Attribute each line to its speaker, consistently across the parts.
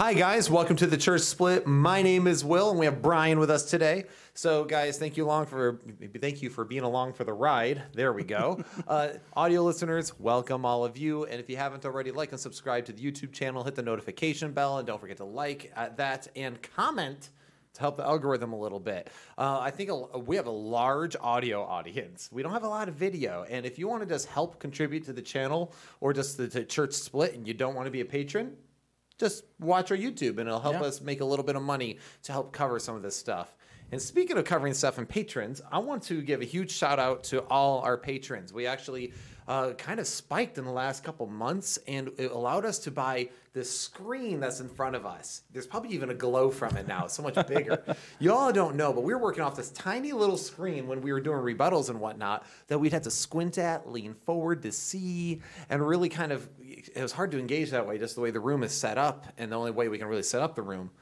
Speaker 1: Hi, guys. Welcome to the Church Split. My name is Will, and we have Brian with us today. So, guys, thank you along for thank you for being along for the ride. There we go. uh, audio listeners, welcome all of you. And if you haven't already, like and subscribe to the YouTube channel. Hit the notification bell, and don't forget to like uh, that and comment to help the algorithm a little bit. Uh, I think a, we have a large audio audience. We don't have a lot of video. And if you want to just help contribute to the channel or just the, the church split and you don't want to be a patron, just watch our YouTube and it'll help
Speaker 2: Yeah.
Speaker 1: us make a little bit of money to help cover some of this stuff. And speaking of covering stuff and patrons, I want to give a huge shout out to all our patrons. We actually uh, kind of spiked in the last couple months and it allowed us to buy this screen that's in front of us. There's probably even a glow from it now. It's so much bigger. you all don't know, but we were working off this tiny little screen when we were doing rebuttals and whatnot that we'd had to squint at, lean forward to see, and really kind of, it was hard to engage that way, just the way the room is set up and the only way we can really set up the room.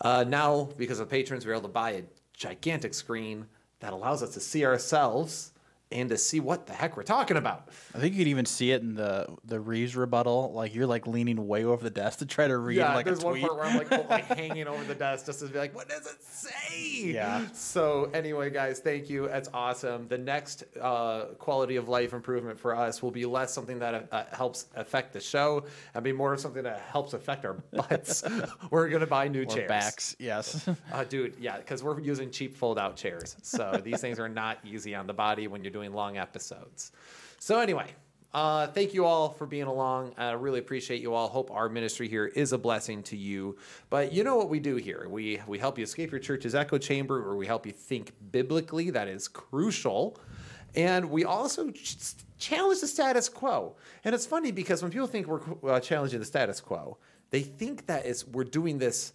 Speaker 1: Uh, now, because of patrons, we're able to buy a gigantic screen that allows us to see ourselves and to see what the heck we're talking about.
Speaker 2: I think you could even see it in the the Reeves rebuttal. Like you're like leaning way over the desk to try to read like a
Speaker 1: there's one part where I'm like, like hanging over the desk just to be like, what does it say?
Speaker 2: Yeah.
Speaker 1: So anyway, guys, thank you. That's awesome. The next uh, quality of life improvement for us will be less something that uh, helps affect the show and be more of something that helps affect our butts. We're gonna buy new
Speaker 2: or
Speaker 1: chairs.
Speaker 2: backs, yes.
Speaker 1: Uh, dude, yeah, because we're using cheap fold out chairs. So these things are not easy on the body when you're doing long episodes. So, anyway, uh, thank you all for being along. I really appreciate you all. Hope our ministry here is a blessing to you. But you know what we do here? We, we help you escape your church's echo chamber, or we help you think biblically. That is crucial. And we also ch- challenge the status quo. And it's funny because when people think we're uh, challenging the status quo, they think that it's, we're doing this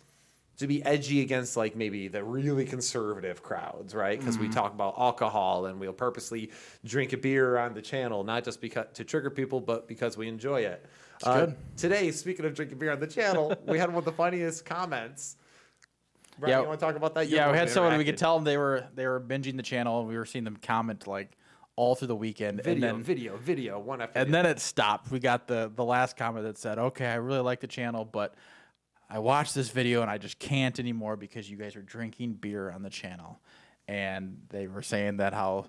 Speaker 1: to be edgy against like maybe the really conservative crowds, right? Because we talk about alcohol and we'll purposely drink a beer on the channel, not just because to trigger people, but because we enjoy it. Uh. Today, speaking of drinking beer on the channel, we had one of the funniest comments. Brian,
Speaker 2: Yeah.
Speaker 1: you want to talk about that? You're
Speaker 2: yeah, we had someone we could tell them they were they were binging the channel. and We were seeing them comment like all through the weekend,
Speaker 1: Video,
Speaker 2: and then
Speaker 1: video, video, one after
Speaker 2: and
Speaker 1: the
Speaker 2: then it stopped. We got the the last comment that said, "Okay, I really like the channel, but I watched this video and I just can't anymore because you guys are drinking beer on the channel." And they were saying that how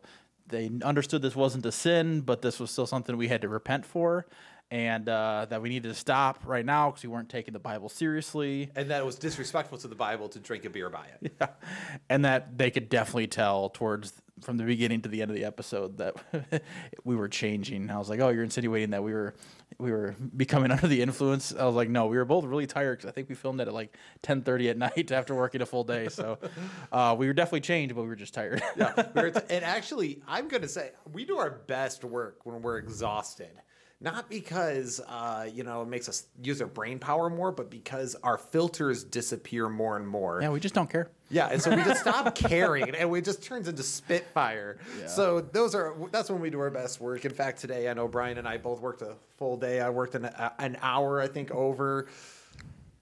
Speaker 2: they understood this wasn't a sin, but this was still something we had to repent for, and uh, that we needed to stop right now because we weren't taking the Bible seriously.
Speaker 1: and that it was disrespectful to the Bible to drink a beer by it.
Speaker 2: Yeah. And that they could definitely tell towards from the beginning to the end of the episode that we were changing. I was like, "Oh, you're insinuating that we were we were becoming under the influence." I was like, "No, we were both really tired because I think we filmed it at like 10:30 at night after working a full day. So uh, we were definitely changed, but we were just tired."
Speaker 1: Yeah, we were t- and actually, I'm gonna say we do our best work when we're exhausted. Not because uh, you know it makes us use our brain power more, but because our filters disappear more and more.
Speaker 2: yeah, we just don't care.
Speaker 1: Yeah, and so we just stop caring, and it just turns into Spitfire. So those are that's when we do our best work. In fact, today I know Brian and I both worked a full day. I worked an, an hour, I think, over.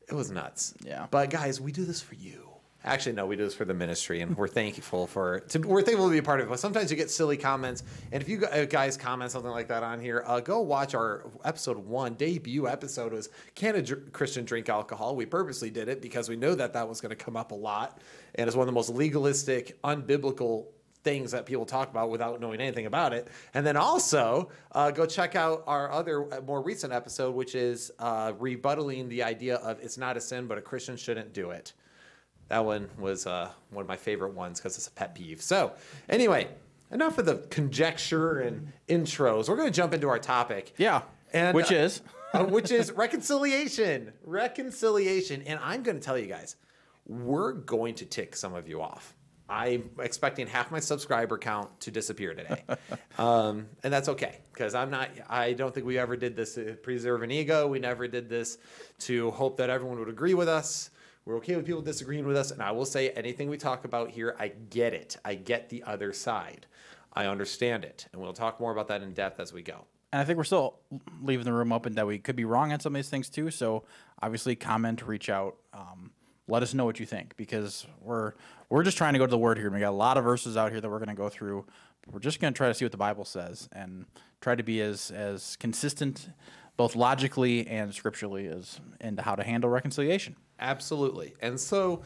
Speaker 1: It was nuts.
Speaker 2: Yeah.
Speaker 1: But guys, we do this for you. Actually, no, we do this for the ministry, and we're thankful for. To, we're thankful to be a part of it. But sometimes you get silly comments, and if you uh, guys comment something like that on here, uh, go watch our episode one debut episode. Was can a dr- Christian drink alcohol? We purposely did it because we know that that was going to come up a lot, and it's one of the most legalistic, unbiblical things that people talk about without knowing anything about it. And then also uh, go check out our other uh, more recent episode, which is uh, rebuttaling the idea of it's not a sin, but a Christian shouldn't do it. That one was uh, one of my favorite ones because it's a pet peeve. So, anyway, enough of the conjecture and intros. We're going to jump into our topic.
Speaker 2: Yeah.
Speaker 1: And,
Speaker 2: Which
Speaker 1: uh,
Speaker 2: is
Speaker 1: uh, which is reconciliation. Reconciliation. And I'm going to tell you guys, we're going to tick some of you off. I'm expecting half my subscriber count to disappear today. um, and that's okay because I'm not, I don't think we ever did this to preserve an ego. We never did this to hope that everyone would agree with us. We're okay with people disagreeing with us. And I will say anything we talk about here, I get it. I get the other side. I understand it. And we'll talk more about that in depth as we go.
Speaker 2: And I think we're still leaving the room open that we could be wrong on some of these things too. So obviously, comment, reach out, um, let us know what you think because we're we're just trying to go to the Word here. We got a lot of verses out here that we're going to go through. We're just going to try to see what the Bible says and try to be as as consistent both logically and scripturally is into how to handle reconciliation.
Speaker 1: Absolutely. And so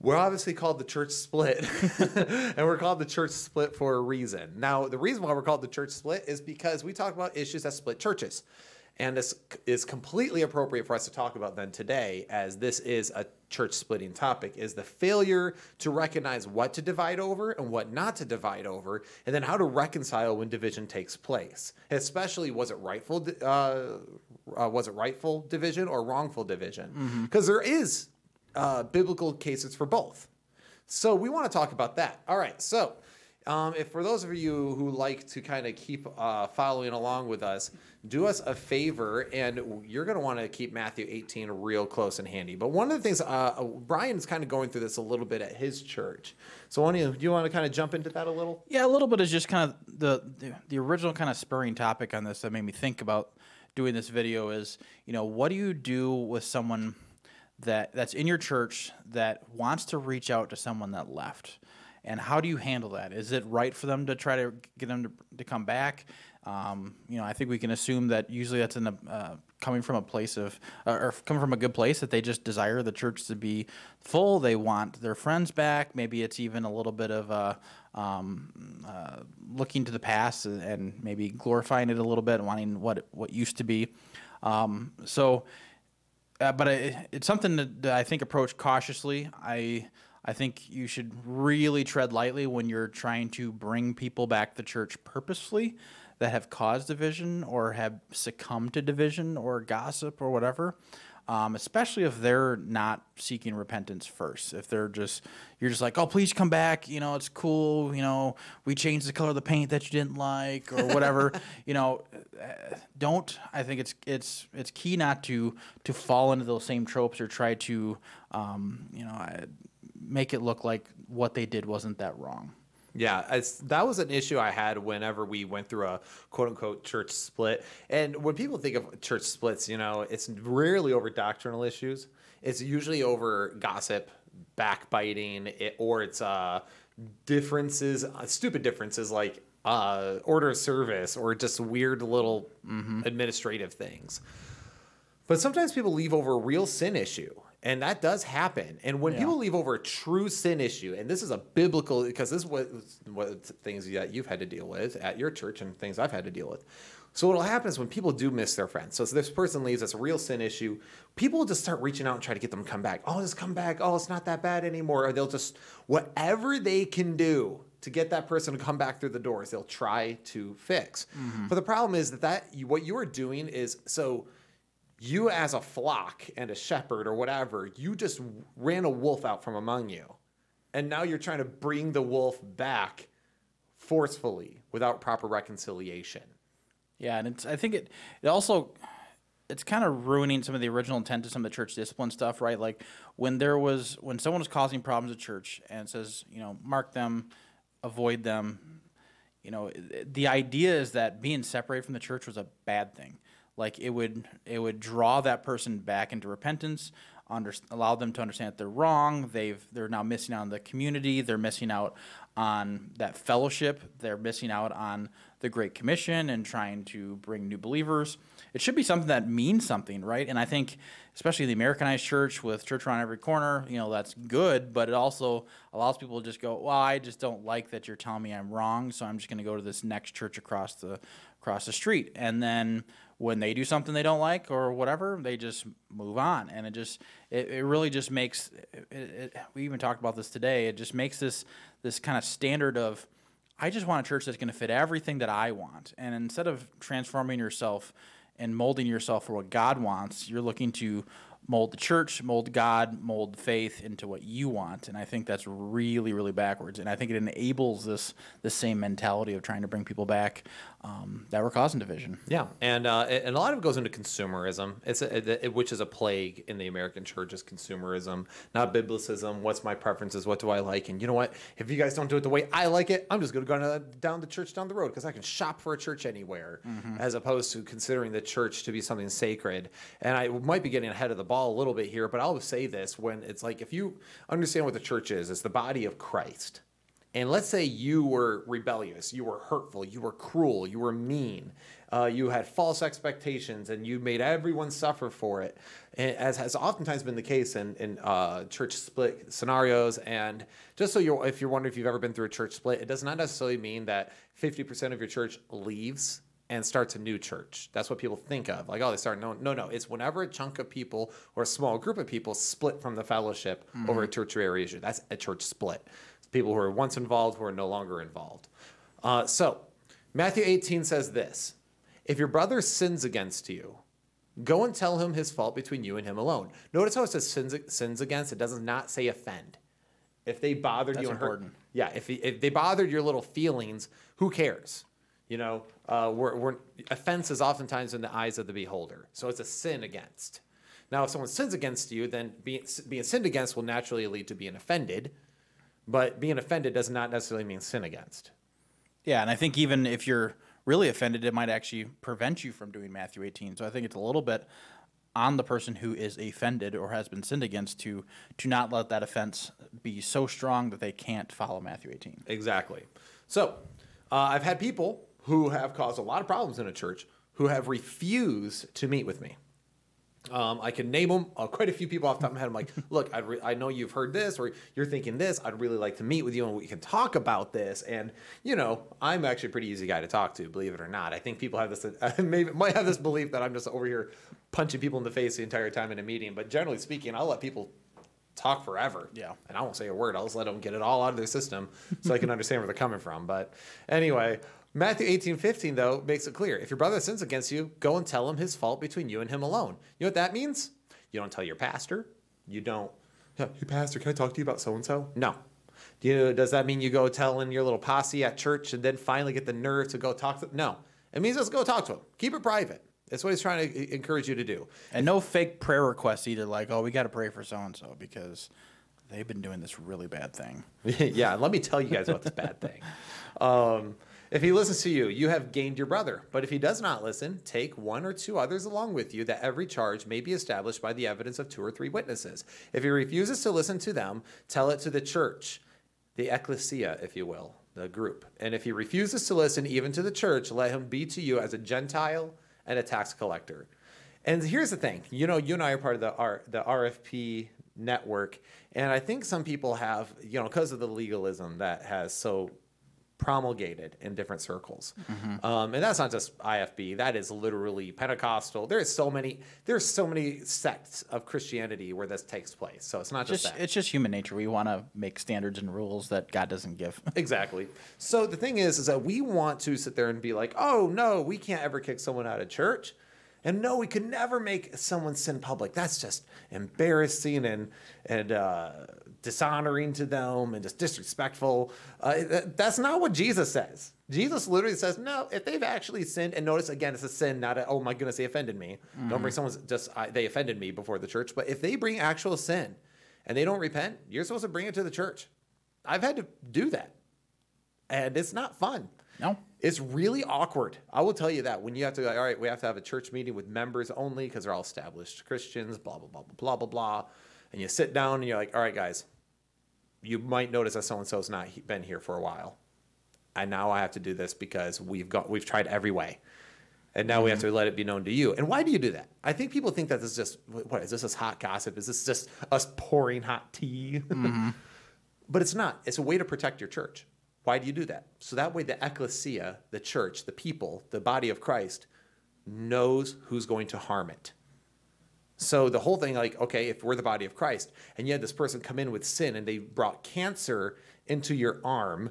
Speaker 1: we're obviously called the church split, and we're called the church split for a reason. Now, the reason why we're called the church split is because we talk about issues that split churches. And this is completely appropriate for us to talk about then today, as this is a church splitting topic, is the failure to recognize what to divide over and what not to divide over, and then how to reconcile when division takes place. Especially, was it rightful? Uh, uh, was it rightful division or wrongful division? Because there is uh, biblical cases for both. So we want to talk about that. All right. So um, if for those of you who like to kind of keep uh, following along with us, do us a favor, and you're going to want to keep Matthew 18 real close and handy. But one of the things, uh, Brian's kind of going through this a little bit at his church. So, do you, do you want to kind of jump into that a little?
Speaker 2: Yeah, a little bit is just kind of the, the the original kind of spurring topic on this that made me think about doing this video is, you know, what do you do with someone that that's in your church that wants to reach out to someone that left? And how do you handle that? Is it right for them to try to get them to, to come back? Um, you know, I think we can assume that usually that's in uh, coming from a place of, uh, or coming from a good place that they just desire the church to be full. They want their friends back. Maybe it's even a little bit of a, um, uh, looking to the past and, maybe glorifying it a little bit, wanting what what used to be. Um, so, uh, but it's something that I think approach cautiously. I I think you should really tread lightly when you're trying to bring people back to church purposefully that have caused division or have succumbed to division or gossip or whatever. Um, especially if they're not seeking repentance first. If they're just, you're just like, oh, please come back. You know, it's cool. You know, we changed the color of the paint that you didn't like or whatever. you know, uh, don't. I think it's it's it's key not to to fall into those same tropes or try to, um, you know, make it look like what they did wasn't that wrong.
Speaker 1: Yeah, that was an issue I had whenever we went through a quote unquote church split. And when people think of church splits, you know, it's rarely over doctrinal issues. It's usually over gossip, backbiting, it, or it's uh, differences, uh, stupid differences like uh, order of service or just weird little mm-hmm. administrative things. But sometimes people leave over a real sin issue and that does happen. And when yeah. people leave over a true sin issue, and this is a biblical, because this is what, what things that you've had to deal with at your church and things I've had to deal with. So what'll happen is when people do miss their friends, so this person leaves, it's a real sin issue. People will just start reaching out and try to get them to come back. Oh, just come back. Oh, it's not that bad anymore. Or they'll just whatever they can do to get that person to come back through the doors, they'll try to fix. Mm-hmm. But the problem is that that what you are doing is so you as a flock and a shepherd or whatever, you just ran a wolf out from among you. And now you're trying to bring the wolf back forcefully without proper reconciliation.
Speaker 2: Yeah, and it's I think it it also it's kind of ruining some of the original intent of some of the church discipline stuff, right? Like when there was when someone was causing problems at church and says, you know, mark them, avoid them, you know, the idea is that being separated from the church was a bad thing like it would it would draw that person back into repentance under, allow them to understand that they're wrong they've they're now missing out on the community they're missing out on that fellowship they're missing out on the great commission and trying to bring new believers it should be something that means something right and i think especially the americanized church with church around every corner you know that's good but it also allows people to just go well i just don't like that you're telling me i'm wrong so i'm just going to go to this next church across the across the street and then when they do something they don't like or whatever, they just move on. And it just, it, it really just makes, it, it, we even talked about this today, it just makes this, this kind of standard of, I just want a church that's going to fit everything that I want. And instead of transforming yourself and molding yourself for what God wants, you're looking to mold the church, mold God, mold faith into what you want. And I think that's really, really backwards. And I think it enables this the same mentality of trying to bring people back um, that were causing division.
Speaker 1: Yeah, and uh, and a lot of it goes into consumerism. It's a, it, which is a plague in the American church is consumerism, not biblicism. What's my preferences? What do I like? And you know what? If you guys don't do it the way I like it, I'm just going to go down the church down the road because I can shop for a church anywhere, mm-hmm. as opposed to considering the church to be something sacred. And I might be getting ahead of the ball a little bit here, but I'll say this: when it's like if you understand what the church is, it's the body of Christ And let's say you were rebellious, you were hurtful, you were cruel, you were mean, uh, you had false expectations, and you made everyone suffer for it, as has oftentimes been the case in, in uh, church split scenarios. And just so you're, if you're wondering if you've ever been through a church split, it does not necessarily mean that 50% of your church leaves and starts a new church. That's what people think of. Like, oh, they start. No, no, no. It's whenever a chunk of people or a small group of people split from the fellowship mm-hmm. over a tertiary issue. That's a church split. People who are once involved who are no longer involved. Uh, so, Matthew 18 says this If your brother sins against you, go and tell him his fault between you and him alone. Notice how it says sins, sins against, it does not say offend. If they bothered
Speaker 2: That's
Speaker 1: you and
Speaker 2: important.
Speaker 1: hurt, yeah, if, if they bothered your little feelings, who cares? You know, uh, we're, we're, offense is oftentimes in the eyes of the beholder. So it's a sin against. Now, if someone sins against you, then being, being sinned against will naturally lead to being offended. But being offended does not necessarily mean sin against.
Speaker 2: Yeah, and I think even if you're really offended, it might actually prevent you from doing Matthew 18. So I think it's a little bit on the person who is offended or has been sinned against to to not let that offense be so strong that they can't follow Matthew 18.
Speaker 1: Exactly. So uh, I've had people who have caused a lot of problems in a church who have refused to meet with me. Um, I can name them uh, quite a few people off the top of my head. I'm like, look, I, re- I know you've heard this or you're thinking this. I'd really like to meet with you and we can talk about this. And you know, I'm actually a pretty easy guy to talk to, believe it or not. I think people have this, uh, maybe might have this belief that I'm just over here punching people in the face the entire time in a meeting. But generally speaking, I'll let people talk forever.
Speaker 2: Yeah.
Speaker 1: And I won't say a word. I'll just let them get it all out of their system so I can understand where they're coming from. But anyway, Matthew 18, 15, though, makes it clear. If your brother sins against you, go and tell him his fault between you and him alone. You know what that means? You don't tell your pastor. You don't, hey, pastor, can I talk to you about so and so? No. Do you, does that mean you go telling your little posse at church and then finally get the nerve to go talk to them? No. It means just go talk to him. Keep it private. That's what he's trying to encourage you to do.
Speaker 2: And no fake prayer requests either, like, oh, we got to pray for so and so because they've been doing this really bad thing.
Speaker 1: yeah, let me tell you guys about this bad thing. Um, if he listens to you, you have gained your brother. But if he does not listen, take one or two others along with you, that every charge may be established by the evidence of two or three witnesses. If he refuses to listen to them, tell it to the church, the ecclesia, if you will, the group. And if he refuses to listen even to the church, let him be to you as a Gentile and a tax collector. And here's the thing you know, you and I are part of the, R, the RFP network. And I think some people have, you know, because of the legalism that has so promulgated in different circles. Mm-hmm. Um, and that's not just IFB, that is literally Pentecostal. There's so many there's so many sects of Christianity where this takes place. So it's not just,
Speaker 2: just
Speaker 1: that.
Speaker 2: It's just human nature. We want to make standards and rules that God doesn't give.
Speaker 1: exactly. So the thing is is that we want to sit there and be like, "Oh, no, we can't ever kick someone out of church." And no, we could never make someone sin public. That's just embarrassing and and uh, dishonoring to them and just disrespectful. Uh, that's not what Jesus says. Jesus literally says, no, if they've actually sinned, and notice again, it's a sin, not a, oh my goodness, they offended me. Mm-hmm. Don't bring someone's just, I, they offended me before the church. But if they bring actual sin and they don't repent, you're supposed to bring it to the church. I've had to do that. And it's not fun.
Speaker 2: No.
Speaker 1: It's really awkward. I will tell you that when you have to go, all right, we have to have a church meeting with members only because they're all established Christians, blah, blah, blah, blah, blah, blah. And you sit down and you're like, all right, guys, you might notice that so and so's not been here for a while, and now I have to do this because we've got we've tried every way, and now mm-hmm. we have mm-hmm. to let it be known to you. And why do you do that? I think people think that this is just what is this is hot gossip? Is this just us pouring hot tea? Mm-hmm. but it's not. It's a way to protect your church. Why do you do that? So that way the ecclesia, the church, the people, the body of Christ, knows who's going to harm it. So the whole thing, like, okay, if we're the body of Christ, and you had this person come in with sin and they brought cancer into your arm,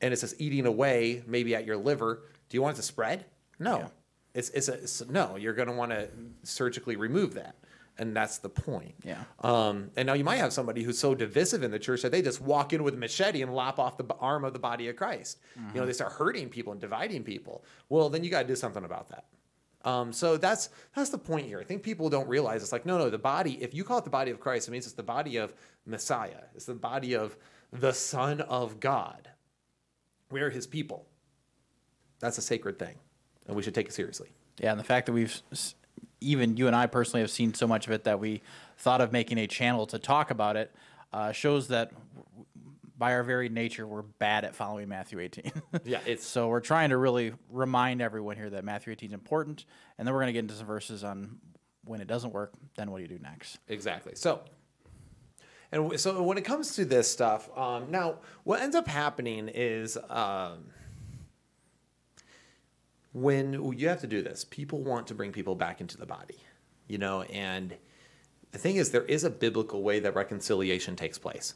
Speaker 1: and it's just eating away, maybe at your liver, do you want it to spread? No. Yeah. It's, it's, a, it's no, you're going to want to surgically remove that. And that's the point.
Speaker 2: Yeah.
Speaker 1: Um, and now you might have somebody who's so divisive in the church that they just walk in with a machete and lop off the arm of the body of Christ. Mm-hmm. You know, mm-hmm. they start hurting people and dividing people. Well, then you got to do something about that. Um, so that's that's the point here. I think people don't realize it's like no, no. The body, if you call it the body of Christ, it means it's the body of Messiah. It's the body of the Son of God. We are His people. That's a sacred thing, and we should take it seriously.
Speaker 2: Yeah, and the fact that we've even you and I personally have seen so much of it that we thought of making a channel to talk about it uh, shows that by our very nature, we're bad at following Matthew 18.
Speaker 1: Yeah, it's
Speaker 2: so we're trying to really remind everyone here that Matthew 18 is important, and then we're going to get into some verses on when it doesn't work. Then what do you do next?
Speaker 1: Exactly. So, and w- so when it comes to this stuff, um, now what ends up happening is um, when you have to do this, people want to bring people back into the body, you know, and the thing is, there is a biblical way that reconciliation takes place.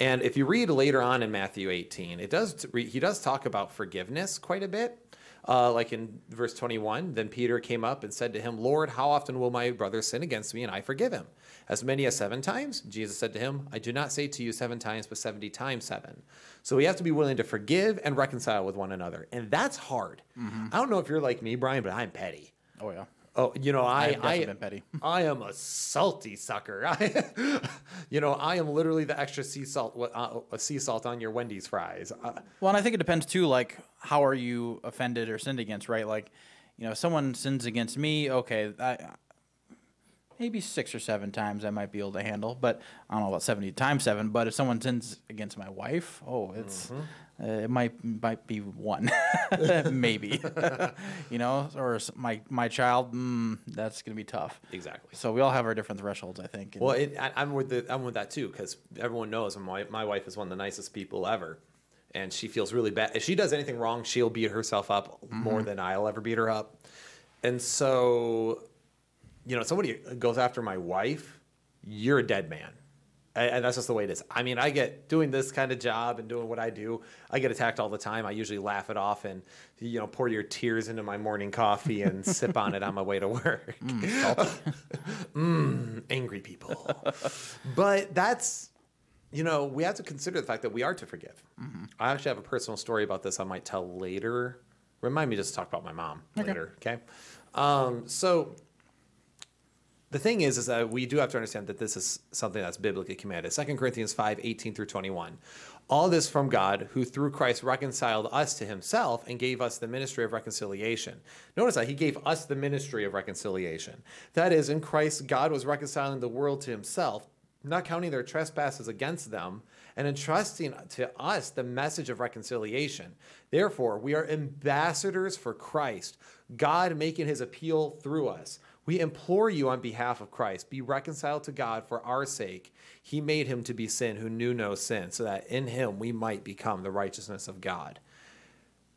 Speaker 1: And if you read later on in Matthew 18, it does he does talk about forgiveness quite a bit. Uh, like in verse 21, then Peter came up and said to him, Lord, how often will my brother sin against me and I forgive him? As many as seven times? Jesus said to him, I do not say to you seven times, but 70 times seven. So we have to be willing to forgive and reconcile with one another. And that's hard. I don't know if you're like me, Brian, but I'm petty.
Speaker 2: Oh yeah.
Speaker 1: Oh, you know, I I,
Speaker 2: been.
Speaker 1: I am a salty sucker. I, you know, I am literally the extra sea salt, uh, sea salt on your Wendy's fries. Uh,
Speaker 2: Well, and I think it depends too. Like, how are you offended or sinned against? Right? Like, you know, if someone sins against me. Okay, I, maybe six or seven times I might be able to handle, but I don't know about seventy times seven. But if someone sins against my wife, oh, it's uh, it might might be one, maybe, you know, or my my child. Mm, that's gonna be tough.
Speaker 1: exactly.
Speaker 2: So we all have our different thresholds, I think.
Speaker 1: Well, it, I, I'm with the, I'm with that too because everyone knows my my wife is one of the nicest people ever, and she feels really bad. If she does anything wrong, she'll beat herself up more than I'll ever beat her up, and so, you know, somebody goes after my wife, you're a dead man. And and that's just the way it is. I mean, I get doing this kind of job and doing what I do. I get attacked all the time. I usually laugh it off and, you know, pour your tears into my morning coffee and sip on it on my way to work Mm, angry people. but that's, you know, we have to consider the fact that we are to forgive. I actually have a personal story about this I might tell later. Remind me just to talk about my mom later, okay? Um, so the thing is, is that we do have to understand that this is something that's biblically commanded. 2 Corinthians 5, 18 through 21. All this from God, who through Christ reconciled us to himself and gave us the ministry of reconciliation. Notice that he gave us the ministry of reconciliation. That is, in Christ, God was reconciling the world to himself, not counting their trespasses against them, and entrusting to us the message of reconciliation. Therefore, we are ambassadors for Christ, God making his appeal through us. We implore you on behalf of Christ, be reconciled to God for our sake. He made him to be sin who knew no sin, so that in him we might become the righteousness of God.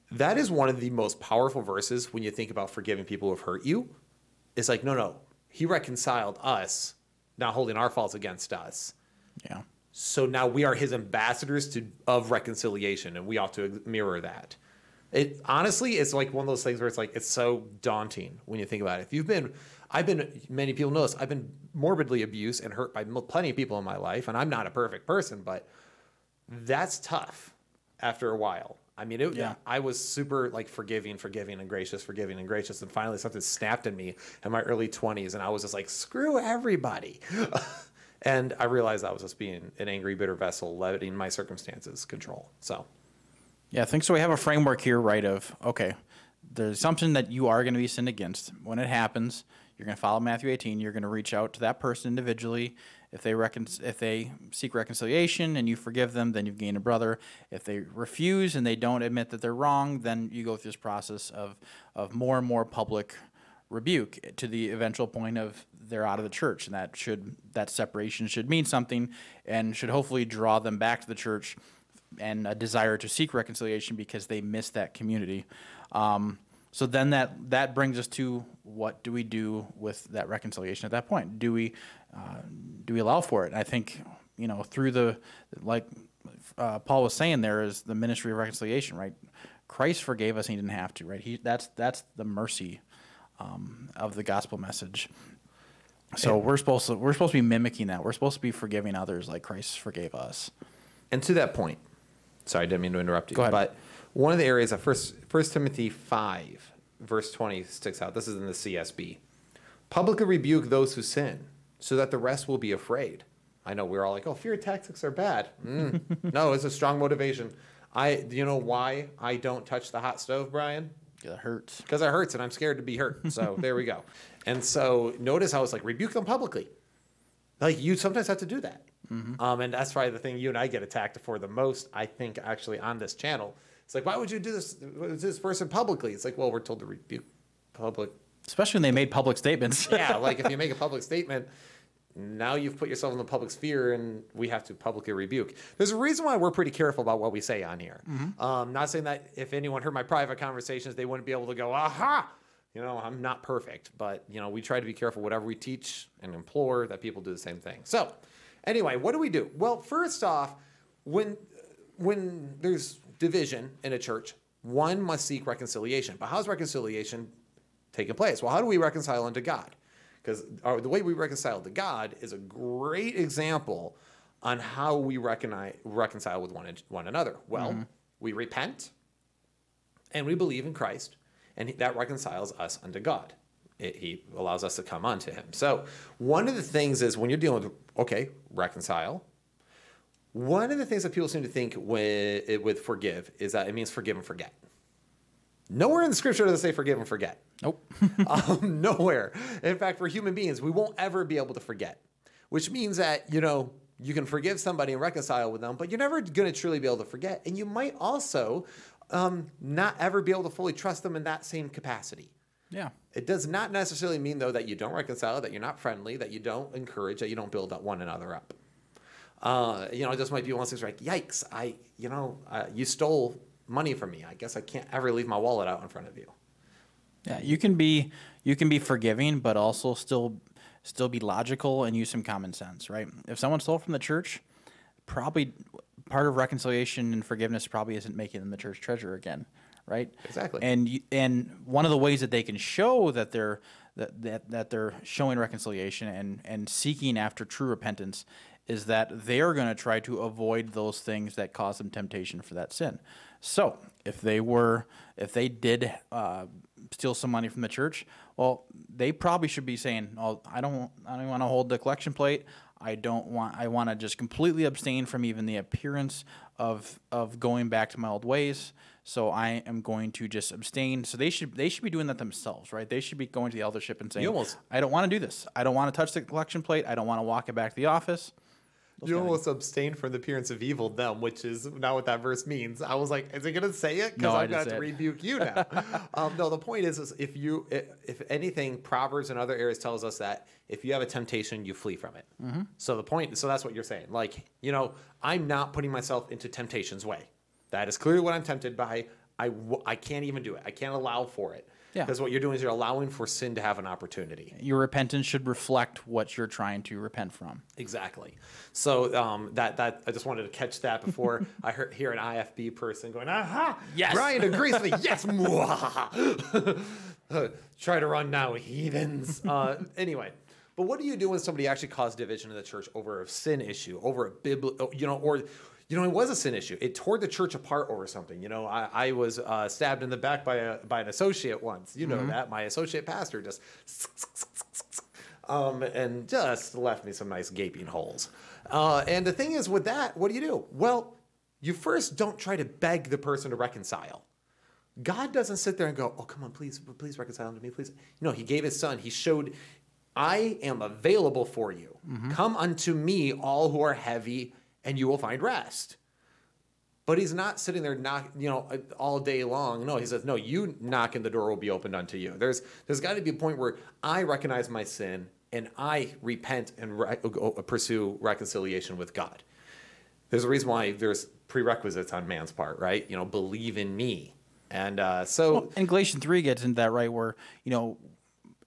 Speaker 1: That is one of the most powerful verses when you think about forgiving people who have hurt you. It's like, no, no, he reconciled us, not holding our faults against us.
Speaker 2: yeah.
Speaker 1: So now we are his ambassadors to of reconciliation, and we ought to mirror that. It honestly, it's like one of those things where it's like it's so daunting when you think about it. If you've been, I've been, many people know this. I've been morbidly abused and hurt by plenty of people in my life, and I'm not a perfect person, but that's tough after a while. I mean, it,
Speaker 2: Yeah.
Speaker 1: I was super like forgiving, forgiving, and gracious, forgiving, and gracious, and finally something snapped in me in my early 20s, and I was just like, screw everybody. and I realized I was just being an angry, bitter vessel, letting my circumstances control. So,
Speaker 2: Yeah, I think so. We have a framework here, right? Of okay, the assumption that you are going to be sinned against. When it happens, you're going to follow Matthew 18. You're going to reach out to that person individually. If they recon- if they seek reconciliation and you forgive them, then you've gained a brother. If they refuse and they don't admit that they're wrong, then you go through this process of of more and more public rebuke to the eventual point of they're out of the church and that should that separation should mean something and should hopefully draw them back to the church and a desire to seek reconciliation because they miss that community um, so then that that brings us to what do we do with that reconciliation at that point do we uh, do we allow for it and i think you know through the like uh, paul was saying there is the ministry of reconciliation right christ forgave us and he didn't have to right he that's that's the mercy um, of the gospel message. So we're supposed to we're supposed to be mimicking that. We're supposed to be forgiving others like Christ forgave us.
Speaker 1: and to that point, sorry, I didn't mean to interrupt you,
Speaker 2: Go ahead.
Speaker 1: but one of the areas that first First Timothy five verse twenty sticks out. This is in the CSB. Publicly rebuke those who sin, so that the rest will be afraid. I know we're all like, "Oh, fear tactics are bad." Mm. no, it's a strong motivation. I, do you know why I don't touch the hot stove, Brian?
Speaker 2: It hurts.
Speaker 1: because it hurts and I'm scared to be hurt. So there we go. And so notice how it's like rebuke them publicly. Like you sometimes have to do that. Um, and that's probably the thing you and I get attacked for the most, I think, actually, on this channel. It's like, why would you do this to this person publicly? It's like, well, we're told to rebuke public.
Speaker 2: Especially when they made public statements.
Speaker 1: Yeah, like if you make a public statement, now you've put yourself in the public sphere and we have to publicly rebuke. There's a reason why we're pretty careful about what we say on here. Um, not saying that if anyone heard my private conversations, they wouldn't be able to go, aha, you know, I'm not perfect, but you know, we try to be careful whatever we teach and implore that people do the same thing. So, anyway, what do we do? Well, first off, when when there's division in a church, one must seek reconciliation. But how's reconciliation taking place? Well, how do we reconcile unto God? Because the way we reconcile to God is a great example on how we recognize, reconcile with one, one another. Well, mm-hmm. we repent and we believe in Christ, and that reconciles us unto God. It, he allows us to come unto Him. So, one of the things is when you're dealing with, okay, reconcile. One of the things that people seem to think with, with forgive is that it means forgive and forget. Nowhere in the scripture does it say forgive and forget.
Speaker 2: Nope.
Speaker 1: um, nowhere. In fact, for human beings, we won't ever be able to forget, which means that, you know, you can forgive somebody and reconcile with them, but you're never going to truly be able to forget. And you might also um, not ever be able to fully trust them in that same capacity.
Speaker 2: Yeah.
Speaker 1: It does not necessarily mean, though, that you don't reconcile, that you're not friendly, that you don't encourage, that you don't build up one another up. Uh, you know, it just might be one of those things like, yikes, I, you know, uh, you stole money from me. I guess I can't ever leave my wallet out in front of you.
Speaker 2: Yeah, you can be you can be forgiving, but also still still be logical and use some common sense, right? If someone stole from the church, probably part of reconciliation and forgiveness probably isn't making them the church treasurer again, right?
Speaker 1: Exactly.
Speaker 2: And you, and one of the ways that they can show that they're that, that, that they're showing reconciliation and, and seeking after true repentance is that they're going to try to avoid those things that cause them temptation for that sin. So if they were, if they did uh, steal some money from the church, well, they probably should be saying, "Oh, I don't, I don't want to hold the collection plate. I don't want. I want to just completely abstain from even the appearance of of going back to my old ways. So I am going to just abstain. So they should they should be doing that themselves, right? They should be going to the eldership and saying,
Speaker 1: You almost-
Speaker 2: I don't want to do this. I don't want to touch the collection plate. I don't want to walk it back to the office.
Speaker 1: You almost abstain from the appearance of evil them, which is not what that verse means. I was like, is it going to say it? Because
Speaker 2: No, I
Speaker 1: I'm going
Speaker 2: just
Speaker 1: to
Speaker 2: said-
Speaker 1: rebuke you now. um, no, the point is, is if you, i- if anything, Proverbs and other areas tells us that if you have a temptation, you flee from it.
Speaker 2: Mm-hmm.
Speaker 1: So the point, so that's what you're saying. Like, you know, I'm not putting myself into temptation's way. That is clearly what I'm tempted by. I, w- I can't even do it. I can't allow for it.
Speaker 2: Yeah.
Speaker 1: Because what you're doing is you're allowing for sin to have an opportunity.
Speaker 2: Your repentance should reflect what you're trying to repent from.
Speaker 1: Exactly. So um, that that I just wanted to catch that before I heard, hear an IFB person going, "Aha!
Speaker 2: Yes.
Speaker 1: Brian agrees with me. Yes." Mwahaha." Try to run now, heathens. Uh, anyway, but what do you do when somebody actually caused division in the church over a sin issue, over a biblical, you know, or you know, it was a sin issue. It tore the church apart over something. You know, I, I was uh, stabbed in the back by a by an associate once. You know that my associate pastor just um, and just left me some nice gaping holes. Uh, and the thing is, with that, what do you do? Well, you first don't try to beg the person to reconcile. God doesn't sit there and go, "Oh, come on, please, please reconcile to me, please." No, He gave His Son. He showed, "I am available for you. Come unto me, all who are heavy, and you will find rest." But he's not sitting there knock, you know, all day long. No, he says, no, you knock and the door will be opened unto you. There's there's got to be a point where I recognize my sin and I repent and re- pursue reconciliation with God. There's a reason why there's prerequisites on man's part, right? You know, believe in me. And uh, so
Speaker 2: And Galatians 3 gets into that, right, where, you know,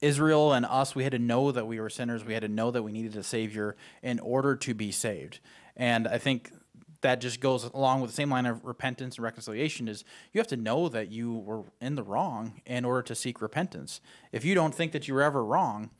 Speaker 2: Israel and us, we had to know that we were sinners. We had to know that we needed a Savior in order to be saved. And I think that just goes along with the same line of repentance and reconciliation is you have to know that you were in the wrong in order to seek repentance. If you don't think that you were ever wrong,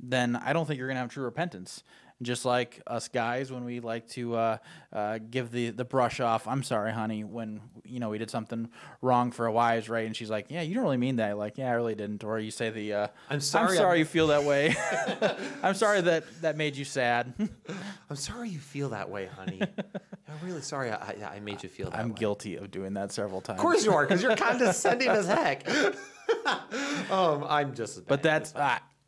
Speaker 2: then I don't think you're going to have true repentance. Just like us guys, when we like to uh, uh, give the, the brush off, I'm sorry, honey, when you know we did something wrong for a wives, right? And she's like, "Yeah, you don't really mean that." Like, "Yeah, I really didn't." Or you say the, uh,
Speaker 1: I'm sorry,
Speaker 2: I'm sorry
Speaker 1: I'm-
Speaker 2: you feel that way. I'm sorry that that made you sad."
Speaker 1: I'm sorry you feel that way, honey. I'm really sorry I, I I made you feel that way.
Speaker 2: I'm
Speaker 1: way.
Speaker 2: guilty of doing that several times.
Speaker 1: Of course you are, because you're condescending as heck. um, I'm just.
Speaker 2: But that's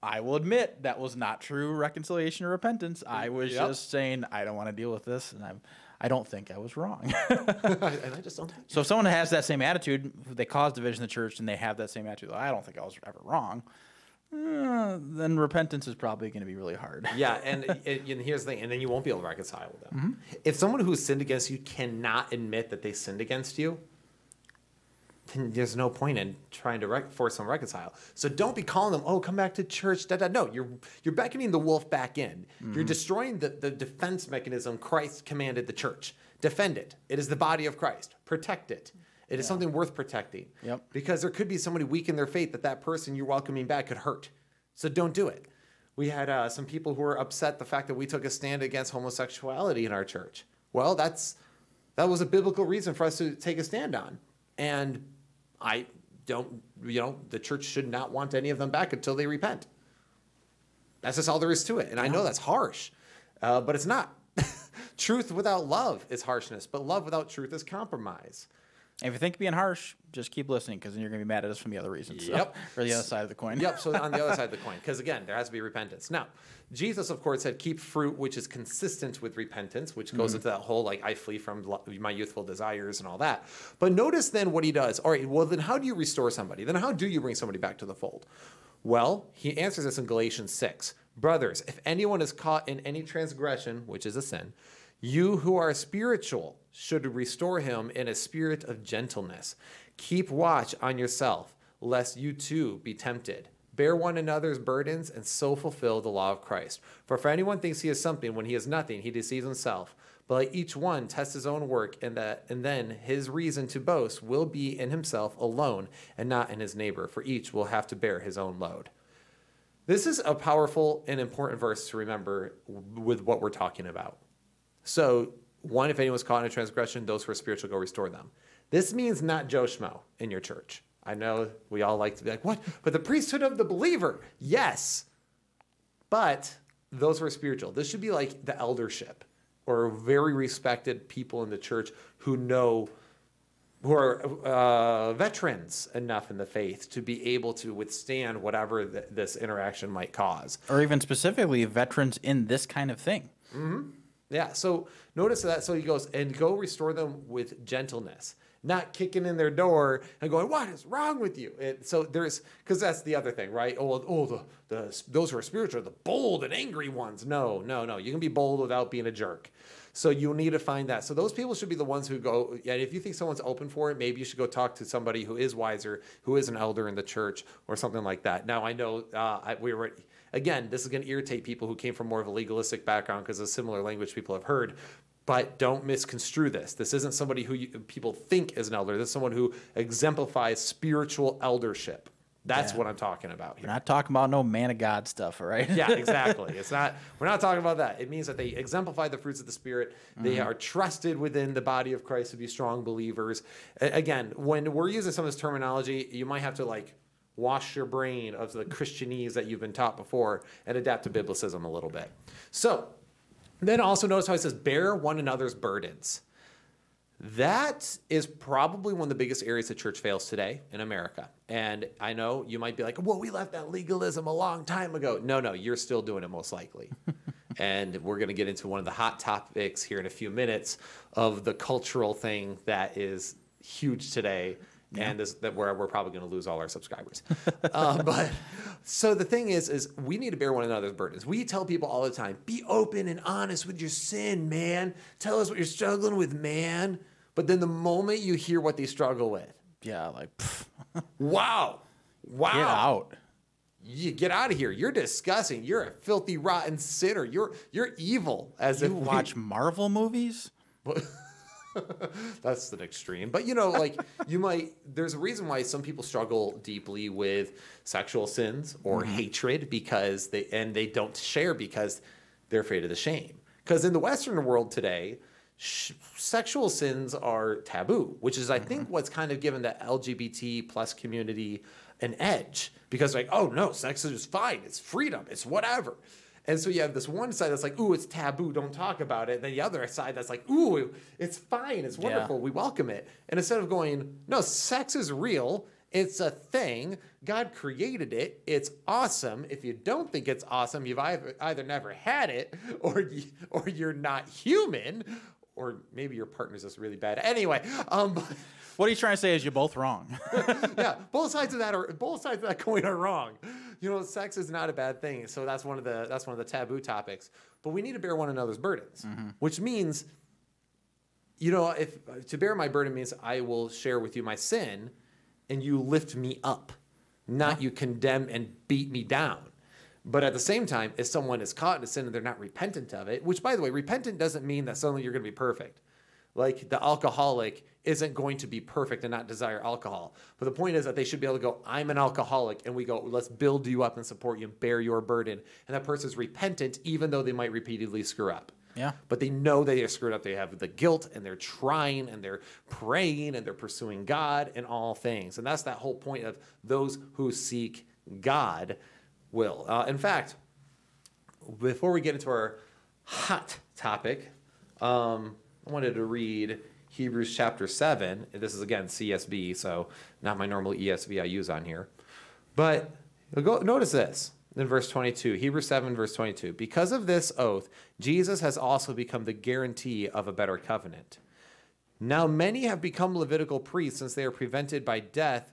Speaker 2: I will admit that was not true reconciliation or repentance. I was
Speaker 1: Yep.
Speaker 2: just saying I don't want to deal with this, and I'm. I don't think I was wrong.
Speaker 1: and I just don't think.
Speaker 2: so if someone has that same attitude, they cause division in the church, and they have that same attitude. I don't think I was ever wrong. uh, then repentance is probably going to be really hard.
Speaker 1: Yeah, and, and and here's the thing, and then you won't be able to reconcile with them.
Speaker 2: Mm-hmm.
Speaker 1: If someone who's sinned against you cannot admit that they sinned against you, then there's no point in trying to rec- force them to reconcile. So don't be calling them, oh, come back to church. Da, da. No, you're you're beckoning the wolf back in.
Speaker 2: Mm-hmm.
Speaker 1: You're destroying the, the defense mechanism Christ commanded the church. Defend it. It is the body of Christ. Protect it. It is something worth protecting.
Speaker 2: Yep.
Speaker 1: Because there could be somebody weak in their faith that that person you're welcoming back could hurt. So don't do it. We had uh, some people who were upset the fact that we took a stand against homosexuality in our church. Well, that's that was a biblical reason for us to take a stand on, and I don't, you know, the church should not want any of them back until they repent. That's just all there is to it, and I know that's harsh, uh, but it's not. truth without love is harshness, but love without truth is compromise.
Speaker 2: And if you think being harsh, just keep listening because then you're going to be mad at us from the other reasons. so-
Speaker 1: Yep.
Speaker 2: or the other side of the coin.
Speaker 1: Yep. So on the other side of the coin, because again, there has to be repentance. Now, Jesus, of course, said, "Keep fruit which is consistent with repentance," which goes mm-hmm. into that whole like, "I flee from my youthful desires" and all that. But notice then what he does. All right. Well, then how do you restore somebody? Then how do you bring somebody back to the fold? Well, he answers this in Galatians six. Brothers, if anyone is caught in any transgression, which is a sin, you who are spiritual should restore him in a spirit of gentleness. Keep watch on yourself, lest you too be tempted. Bear one another's burdens and so fulfill the law of Christ. For if anyone thinks he is something when he is nothing, he deceives himself. But let each one test his own work, and that and then his reason to boast will be in himself alone and not in his neighbor, for each will have to bear his own load. This is a powerful and important verse to remember with what we're talking about. So, one, if anyone's caught in a transgression, those who are spiritual go restore them. This means not Joe Schmo in your church. I know we all like to be like, what? But the priesthood of the believer, yes. But those were spiritual, this should be like the eldership or very respected people in the church who know, who are uh, veterans enough in the faith to be able to withstand whatever th- this interaction might cause.
Speaker 2: Or even specifically veterans in this kind of thing.
Speaker 1: Yeah. So notice that. So he goes and go restore them with gentleness, not kicking in their door and going, "What is wrong with you?" So there's because that's the other thing, right? Oh, oh, the the those who are spiritual, the bold and angry ones. No, no, no. You can be bold without being a jerk. So you need to find that. So those people should be the ones who go. Yeah, if you think someone's open for it, maybe you should go talk to somebody who is wiser, who is an elder in the church, or something like that. Now I know uh, I, we were again. This is going to irritate people who came from more of a legalistic background because of similar language people have heard. But don't misconstrue this. This isn't somebody who you, people think is an elder. This is someone who exemplifies spiritual eldership. That's
Speaker 2: Yeah.
Speaker 1: what I'm talking about
Speaker 2: We're not talking about no man of God stuff, all right?
Speaker 1: Yeah, exactly. It's not. We're not talking about that. It means that they exemplify the fruits of the spirit. They mm-hmm. are trusted within the body of Christ to be strong believers. Again, when we're using some of this terminology, you might have to like wash your brain of the Christianese that you've been taught before and adapt to biblicism a little bit. So, then also notice how it says, "Bear one another's burdens." That is probably one of the biggest areas the church fails today in America. And I know you might be like, well, we left that legalism a long time ago. No, no, you're still doing it most likely. and we're going to get into one of the hot topics here in a few minutes of the cultural thing that is huge today. And this, that where we're probably going to lose all our subscribers. uh, but so the thing is, is we need to bear one another's burdens. We tell people all the time, be open and honest with your sin, man. Tell us what you're struggling with, man. But then the moment you hear what they struggle with,
Speaker 2: Yeah, like,
Speaker 1: wow, wow,
Speaker 2: get out.
Speaker 1: You get out of here. You're disgusting. You're a filthy, rotten sinner. You're you're evil. As
Speaker 2: You
Speaker 1: if we-
Speaker 2: watch Marvel movies?
Speaker 1: That's an extreme. But you know, like you might there's a reason why some people struggle deeply with sexual sins or mm-hmm. hatred because they and they don't share because they're afraid of the shame. Because in the Western world today, sh- sexual sins are taboo, which is I think mm-hmm. what's kind of given the LGBT plus community an edge because like, oh no, sex is fine, it's freedom, it's whatever. And so you have this one side that's like, ooh, it's taboo, don't talk about it. And then the other side that's like, ooh, it's fine, it's wonderful, we welcome it. And instead of going, no, sex is real It's a thing. God created it. It's awesome. If you don't think it's awesome, you've either, either never had it or you, or you're not human or maybe your partner's just really bad. Anyway, um,
Speaker 2: What he's trying to say is you're both wrong.
Speaker 1: yeah, both sides of that are both sides of that coin are wrong. You know, sex is not a bad thing. So that's one of the that's one of the taboo topics. But we need to bear one another's burdens, mm-hmm. which means, you know, if to bear my burden means I will share with you my sin, and you lift me up, not you condemn and beat me down. But at the same time, if someone is caught in a sin and they're not repentant of it, which by the way, repentant doesn't mean that suddenly you're going to be perfect. Like the alcoholic isn't going to be perfect and not desire alcohol. But the point is that they should be able to go, I'm an alcoholic, and we go, let's build you up and support you and bear your burden. And that person's repentant, even though they might repeatedly screw up.
Speaker 2: Yeah.
Speaker 1: But they know they are screwed up. They have the guilt and they're trying and they're praying and they're pursuing God in all things. And that's that whole point of those who seek God will. Uh, in fact, before we get into our hot topic, um, I wanted to read Hebrews chapter 7. This is again CSB, so not my normal ESV I use on here. But go, notice this in verse 22, Hebrews 7, verse 22. Because of this oath, Jesus has also become the guarantee of a better covenant. Now, many have become Levitical priests since they are prevented by death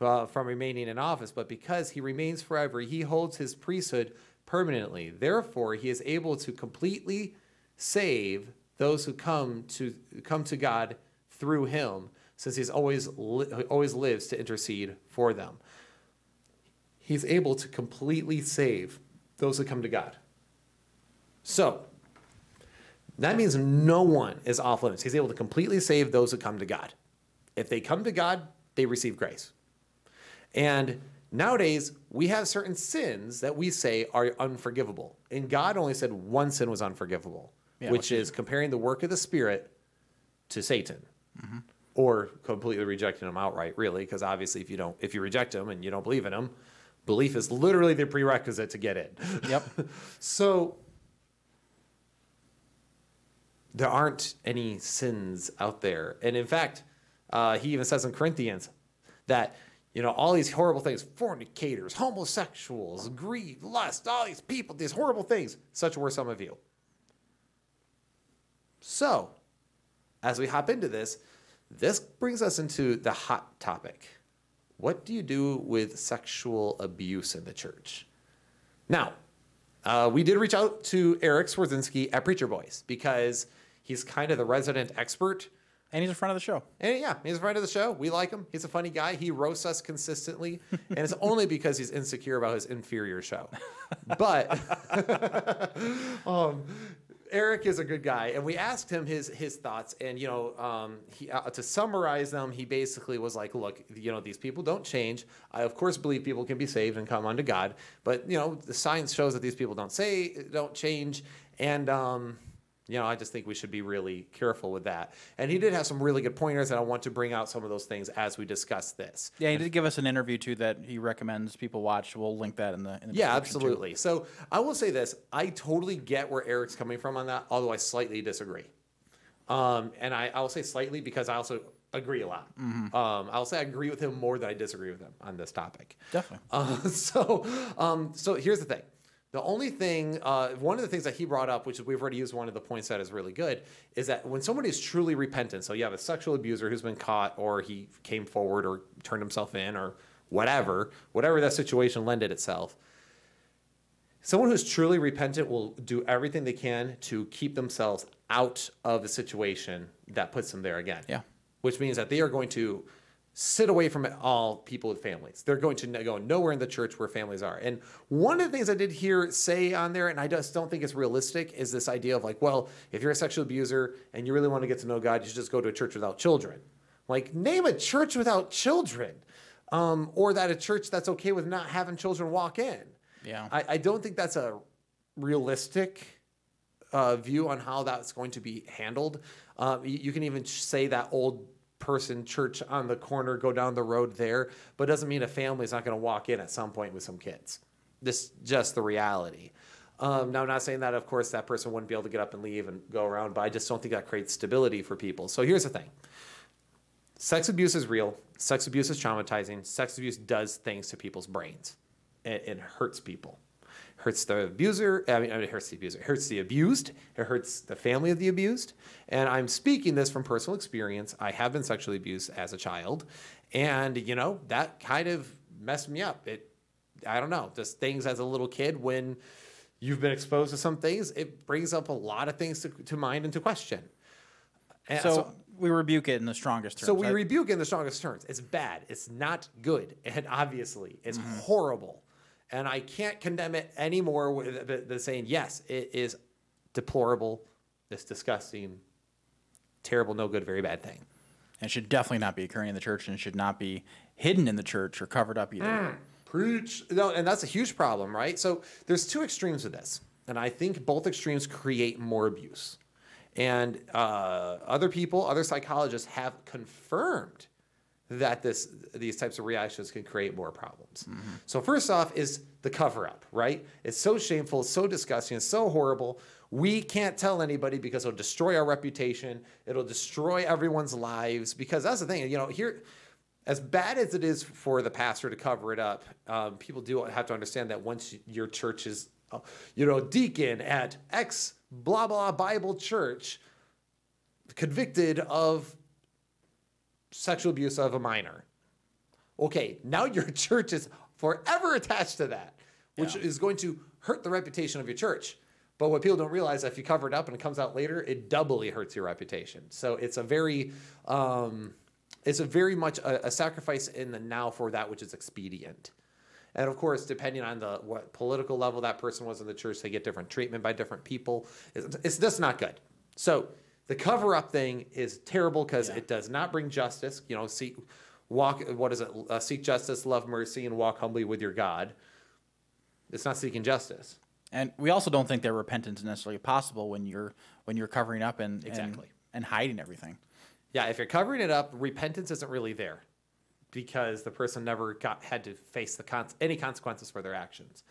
Speaker 1: uh, from remaining in office, but because he remains forever, he holds his priesthood permanently. Therefore, he is able to completely save those who come to come to God through him, since he's always always lives to intercede for them. He's able to completely save those who come to God. So, that means no one is off limits. He's able to completely save those who come to God. If they come to God, they receive grace. And nowadays, we have certain sins that we say are unforgivable. And God only said one sin was unforgivable,
Speaker 2: Yeah,
Speaker 1: which is comparing the work of the Spirit to Satan. Or completely rejecting him outright, really, because obviously if you don't if you reject him and you don't believe in him, belief is literally the prerequisite to get in.
Speaker 2: Yep.
Speaker 1: So there aren't any sins out there. And in fact, uh, he even says in Corinthians that, you know, all these horrible things fornicators, homosexuals, greed, lust, all these people, these horrible things, such were some of you. So, as we hop into this, this brings us into the hot topic. What do you do with sexual abuse in the church? Now, uh, we did reach out to Eric Skwarczynski at Preacher Boys because he's kind of the resident expert.
Speaker 2: And he's a friend of the show.
Speaker 1: And yeah, he's a friend of the show. We like him. He's a funny guy. He roasts us consistently. and it's only because he's insecure about his inferior show. But um, Eric is a good guy. And we asked him his, his thoughts. And, you know, um, he, uh, to summarize them, he basically was like, look, you know, these people don't change. I, of course, believe people can be saved and come unto God. But, you know, the science shows that these people don't say, don't change. And, um, you know, I just think we should be really careful with that. And he did have some really good pointers, and I want to bring out some of those things as we discuss this.
Speaker 2: Yeah, he did give us an interview too that he recommends people watch. We'll link that in the. In the
Speaker 1: Yeah,
Speaker 2: description, too.
Speaker 1: absolutely. So I will say this: I totally get where Eric's coming from on that, although I slightly disagree. Um, and I, I will say slightly because I also agree a lot.
Speaker 2: Mm-hmm.
Speaker 1: Um, I'll say I agree with him more than I disagree with him on this topic.
Speaker 2: Definitely.
Speaker 1: Uh, so, um, so here's the thing. The only thing, uh, one of the things that he brought up, which we've already used one of the points that is really good, is that when somebody is truly repentant, so you have a sexual abuser who's been caught, or he came forward, or turned himself in, or whatever, whatever that situation lended itself, someone who's truly repentant will do everything they can to keep themselves out of the situation that puts them there again.
Speaker 2: Yeah.
Speaker 1: Which means that they are going to sit away from all people with families. They're going to go nowhere in the church where families are. And one of the things I did hear say on there, and I just don't think it's realistic, is this idea of like, well, if you're a sexual abuser and you really want to get to know God, you should just go to a church without children. Like, name a church without children. Um, or that a church that's okay with not having children walk in.
Speaker 2: Yeah.
Speaker 1: I, I don't think that's a realistic uh, view on how that's going to be handled. Um, you, you can even say that old person church on the corner, go down the road there, but doesn't mean a family's not going to walk in at some point with some kids. This just the reality. Um, now, I'm not saying that, of course, that person wouldn't be able to get up and leave and go around, but I just don't think that creates stability for people. So here's the thing sex abuse is real. Sex abuse is traumatizing. Sex abuse does things to people's brains. It, it hurts people. Hurts the abuser. I mean, it hurts the abuser. It hurts the abused. It hurts the family of the abused. And I'm speaking this from personal experience. I have been sexually abused as a child, and you know that kind of messed me up. It, I don't know, just things as a little kid when you've been exposed to some things, it brings up a lot of things to, to mind and to question. And
Speaker 2: So, we rebuke it in the strongest terms.
Speaker 1: so we
Speaker 2: I-
Speaker 1: rebuke it in the strongest terms. It's bad. It's not good. And obviously, it's mm-hmm. horrible. And I can't condemn it anymore with the, saying, yes, it is deplorable, it's disgusting, terrible, no good, very bad thing.
Speaker 2: it should definitely not be occurring in the church and should not be hidden in the church or covered up either.
Speaker 1: Preach. No, and that's a huge problem, right? So there's two extremes of this, and I think both extremes create more abuse. And uh, other people, other psychologists have confirmed that this these types of reactions can create more problems. So first off is the cover up, right? It's so shameful, it's so disgusting, it's so horrible. We can't tell anybody because it'll destroy our reputation. It'll destroy everyone's lives because that's the thing. You know, here as bad as it is for the pastor to cover it up, um, people do have to understand that once your church is, you know, deacon at X blah blah Bible church, convicted of sexual abuse of a minor. Okay, now your church is forever attached to that, which
Speaker 2: Yeah.
Speaker 1: is going to hurt the reputation of your church. But what people don't realize, if you cover it up and it comes out later, it doubly hurts your reputation. So it's a very, um, it's a very much a, a sacrifice in the now for that which is expedient. And of course, depending on the what political level that person was in the church, they get different treatment by different people. It's, it's just not good. So the cover up thing is terrible because it does not bring justice. You know, seek walk. What is it? Uh, seek justice, love mercy, and walk humbly with your God. It's not seeking justice.
Speaker 2: And we also don't think that repentance is necessarily possible when you're when you're covering up and and-
Speaker 1: Exactly.
Speaker 2: and, hiding everything.
Speaker 1: Yeah, if you're covering it up, repentance isn't really there because the person never got had to face the con- any consequences for their actions.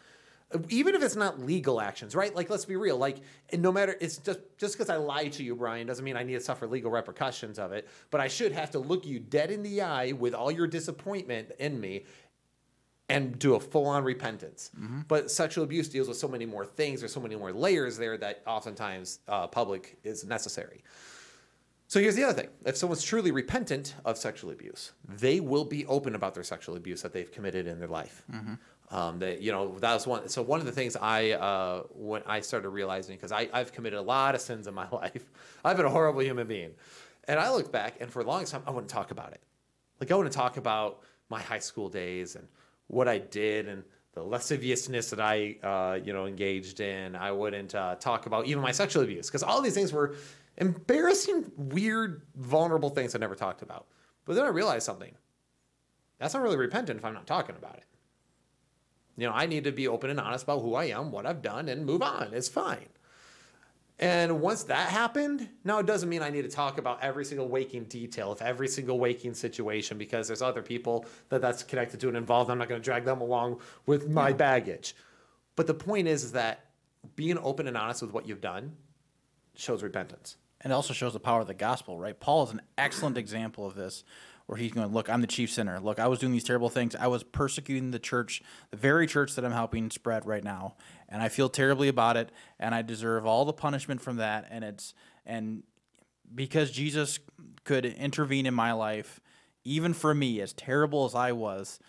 Speaker 1: Even if it's not legal actions, right? Like let's be real, like and no matter it's just just because I lied to you, Brian, doesn't mean I need to suffer legal repercussions of it, but I should have to look you dead in the eye with all your disappointment in me and do a full-on repentance. But sexual abuse deals with so many more things. There's so many more layers there that oftentimes uh, public is necessary. So here's the other thing: if someone's truly repentant of sexual abuse, they will be open about their sexual abuse that they've committed in their life. Um, that you know that was one. So one of the things I uh, when I started realizing because I I've committed a lot of sins in my life. I've been a horrible human being, and I look back and for a long time I wouldn't talk about it. Like I wouldn't talk about my high school days and what I did and the lasciviousness that I, uh, you know, engaged in. I wouldn't uh, talk about even my sexual abuse because all these things were embarrassing, weird, vulnerable things I never talked about. But then I realized something. That's not really repentant if I'm not talking about it. You know, I need to be open and honest about who I am, what I've done, and move on. It's fine. And once that happened, now it doesn't mean I need to talk about every single waking detail of every single waking situation because there's other people that that's connected to and involved. I'm not going to drag them along with my baggage. But the point is, is that being open and honest with what you've done shows repentance.
Speaker 2: And it also shows the power of the gospel, right? Paul is an excellent example of this, where he's going, Look, I'm the chief sinner. Look, I was doing these terrible things. I was persecuting the church, the very church that I'm helping spread right now. And I feel terribly about it. And I deserve all the punishment from that. And it's, and because Jesus could intervene in my life, even for me, as terrible as I was,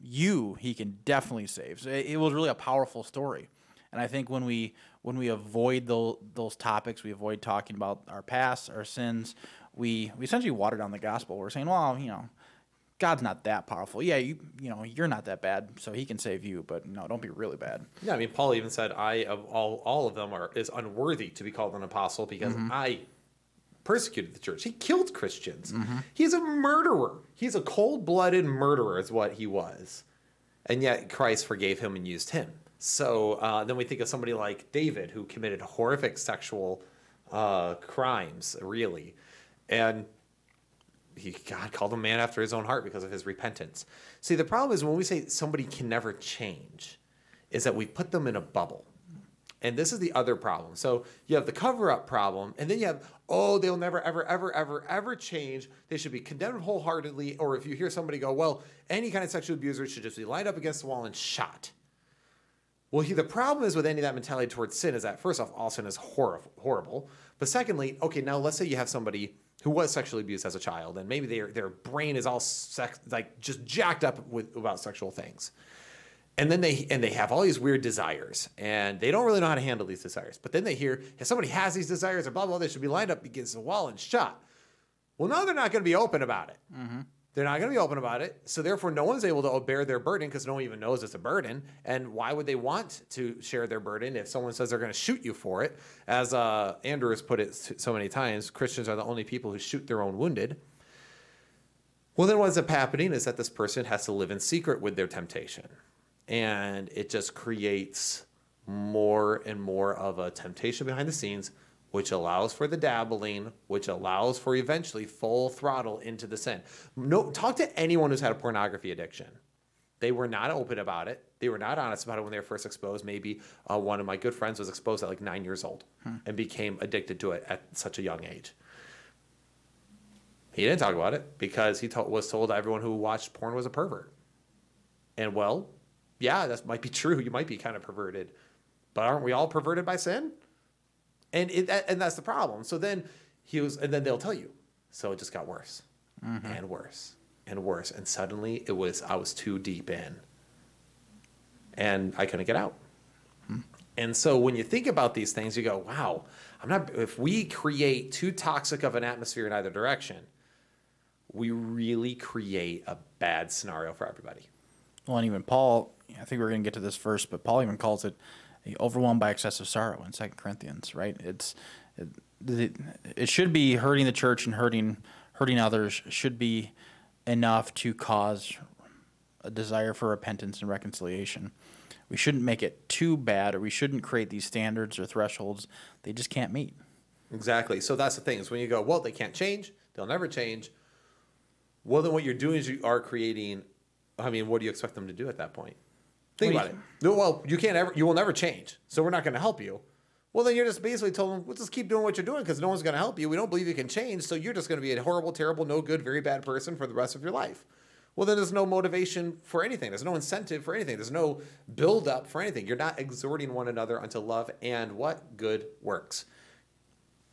Speaker 2: you he can definitely save. So it, it was really a powerful story. And I think when we when we avoid those those topics, we avoid talking about our past, our sins. We we essentially water down the gospel. We're saying, well, you know, God's not that powerful. Yeah, you you know, you're not that bad, so He can save you. But no, don't be really bad.
Speaker 1: Yeah, I mean, Paul even said, "I of all all of them are is unworthy to be called an apostle because mm-hmm. I persecuted the church. He killed Christians. Mm-hmm. He's a murderer. He's a cold blooded murderer, is what he was, and yet Christ forgave him and used him. So uh, then we think of somebody like David, who committed horrific sexual uh, crimes, really, and he God called him man after his own heart because of his repentance. See, the problem is when we say somebody can never change, is that we put them in a bubble. And this is the other problem. So you have the cover up problem, and then you have, oh, they'll never, ever, ever, ever, ever change. They should be condemned wholeheartedly. Or if you hear somebody go, well, any kind of sexual abuser should just be lined up against the wall and shot. Well, he, the problem is with any of that mentality towards sin is that first off, all sin is horrible, horrible. But secondly, okay, now let's say you have somebody who was sexually abused as a child, and maybe their their brain is all sex, like just jacked up with about sexual things, and then they and they have all these weird desires, and they don't really know how to handle these desires. But then they hear if somebody has these desires or blah blah, they should be lined up against the wall and shot. Well, now they're not going to be open about it. Mm-hmm. They're not going to be open about it. So therefore, no one's able to bear their burden because no one even knows it's a burden. And why would they want to share their burden if someone says they're going to shoot you for it? As uh, Andrew has put it so many times, Christians are the only people who shoot their own wounded. Well, then what ends up happening is that this person has to live in secret with their temptation. And it just creates more and more of a temptation behind the scenes which allows for the dabbling, which allows for eventually full throttle into the sin. No, talk to anyone who's had a pornography addiction. They were not open about it. They were not honest about it when they were first exposed. Maybe uh, one of my good friends was exposed at like nine years old and became addicted to it at such a young age. He didn't talk about it because he was told everyone who watched porn was a pervert. And well, yeah, that might be true. You might be kind of perverted, but aren't we all perverted by sin? And it, and that's the problem. So then he was, and then they'll tell you. So it just got worse mm-hmm. and worse and worse, and suddenly it was I was too deep in, and I couldn't get out. Hmm. And so when you think about these things, you go, "Wow, I'm not." If we create too toxic of an atmosphere in either direction, we really create a bad scenario for everybody.
Speaker 2: Well, and even Paul, I think we're going to get to this first, but Paul even calls it overwhelmed by excessive sorrow in Second Corinthians, right? It's it, it should be hurting the church and hurting hurting others should be enough to cause a desire for repentance and reconciliation. We shouldn't make it too bad, or we shouldn't create these standards or thresholds they just can't meet.
Speaker 1: Exactly. So that's the thing is when you go, well, they can't change, they'll never change. Well, then what you're doing is you are creating. I mean, what do you expect them to do at that point? Think about it. No, well, you can't ever, you will never change. So we're not going to help you. Well, then you're just basically told them, well, just keep doing what you're doing because no one's going to help you. We don't believe you can change. So you're just going to be a horrible, terrible, no good, very bad person for the rest of your life. Well, then there's no motivation for anything. There's no incentive for anything. There's no build up for anything. You're not exhorting one another unto love and what good works.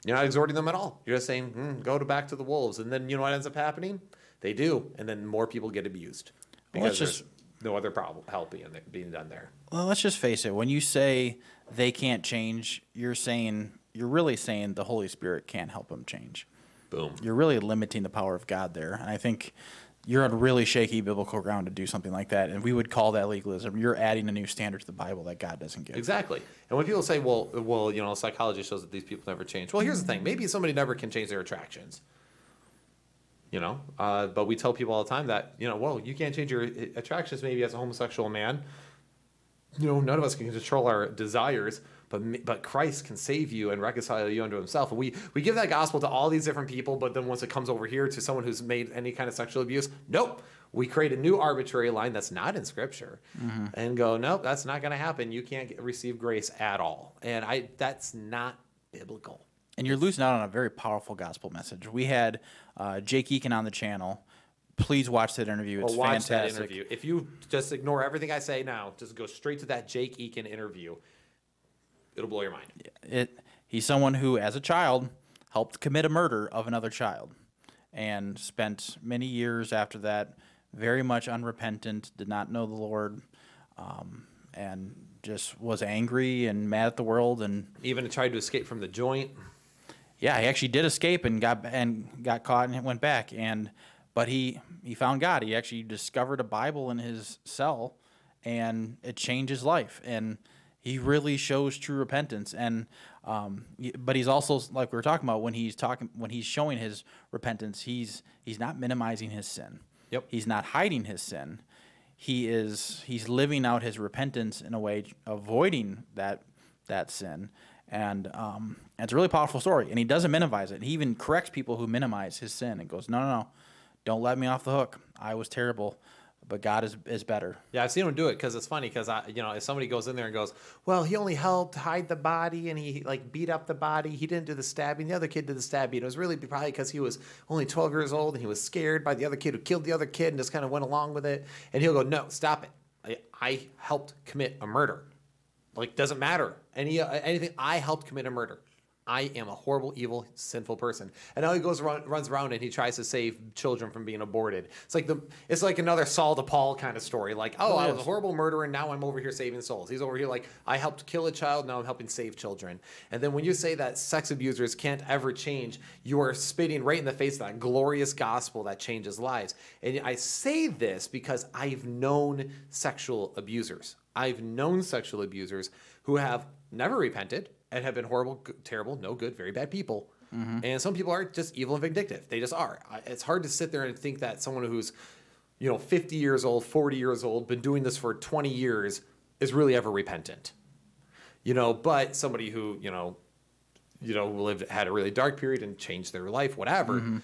Speaker 1: You're not exhorting them at all. You're just saying, hmm, go to back to the wolves. And then you know what ends up happening? They do. And then more people get abused
Speaker 2: Well, let's
Speaker 1: there's no other problem help being, being done there.
Speaker 2: Well, let's just face it. When you say they can't change, you're saying you're really saying the Holy Spirit can't help them change.
Speaker 1: Boom.
Speaker 2: You're really limiting the power of God there, and I think you're on really shaky biblical ground to do something like that. And we would call that legalism. You're adding a new standard to the Bible that God doesn't give.
Speaker 1: Exactly. And when people say, well, well, you know, psychology shows that these people never change. Well, here's the thing. Maybe somebody never can change their attractions. You know, uh, but we tell people all the time that, you know, well, you can't change your attractions maybe as a homosexual man. You know, none of us can control our desires, but but Christ can save you and reconcile you unto himself. And we, we give that gospel to all these different people, but then once it comes over here to someone who's made any kind of sexual abuse, nope. We create a new arbitrary line that's not in scripture and go, nope, that's not going to happen. You can't get, receive grace at all. And I that's not biblical.
Speaker 2: And you're losing out on a very powerful gospel message. We had uh, Jake Eakin on the channel. Please watch that interview. It's
Speaker 1: Well, watch
Speaker 2: fantastic.
Speaker 1: that interview. If you just ignore everything I say now, just go straight to that Jake Eakin interview. It'll blow your mind.
Speaker 2: it he's someone who as a child helped commit a murder of another child and spent many years after that very much unrepentant did not know the lord um, and just was angry and mad at the world and
Speaker 1: Even tried to escape from the joint.
Speaker 2: Yeah he actually did escape and got and got caught and went back. And but he he found god. He actually discovered a bible in his cell and it changed his life. And he really shows true repentance. And um, but he's also like we were talking about when he's talking when he's showing his repentance he's he's not minimizing his sin.
Speaker 1: Yep.
Speaker 2: he's not hiding his sin. He is he's living out his repentance in a way avoiding that that sin and um, it's a really powerful story and he doesn't minimize it he even corrects people who minimize his sin and goes no no no don't let me off the hook i was terrible but God is is better.
Speaker 1: Yeah, I've seen him do it because it's funny because I, you know, if somebody goes in there and goes, "Well, he only helped hide the body and he like beat up the body. He didn't do the stabbing. The other kid did the stabbing. It was really probably because he was only 12 years old and he was scared by the other kid who killed the other kid and just kind of went along with it." And he'll go, "No, stop it. I, I helped commit a murder. Like doesn't matter any uh, anything. I helped commit a murder." I am a horrible, evil, sinful person. And now he goes around, runs around and he tries to save children from being aborted. It's like the, it's like another Saul to Paul kind of story. Like, oh,
Speaker 2: Oh,
Speaker 1: I was a horrible murderer, and now I'm over here saving souls. He's over here like, I helped kill a child, now I'm helping save children. And then when you say that sex abusers can't ever change, you are spitting right in the face of that glorious gospel that changes lives. And I say this because I've known sexual abusers. I've known sexual abusers who have never repented and have been horrible, terrible, no good, very bad people. Mm-hmm. And some people are just evil and vindictive. They just are. It's hard to sit there and think that someone who's, you know, 50 years old, 40 years old, been doing this for 20 years is really ever repentant. You know, but somebody who, you know, you know, lived had a really dark period and changed their life, whatever. Mm-hmm.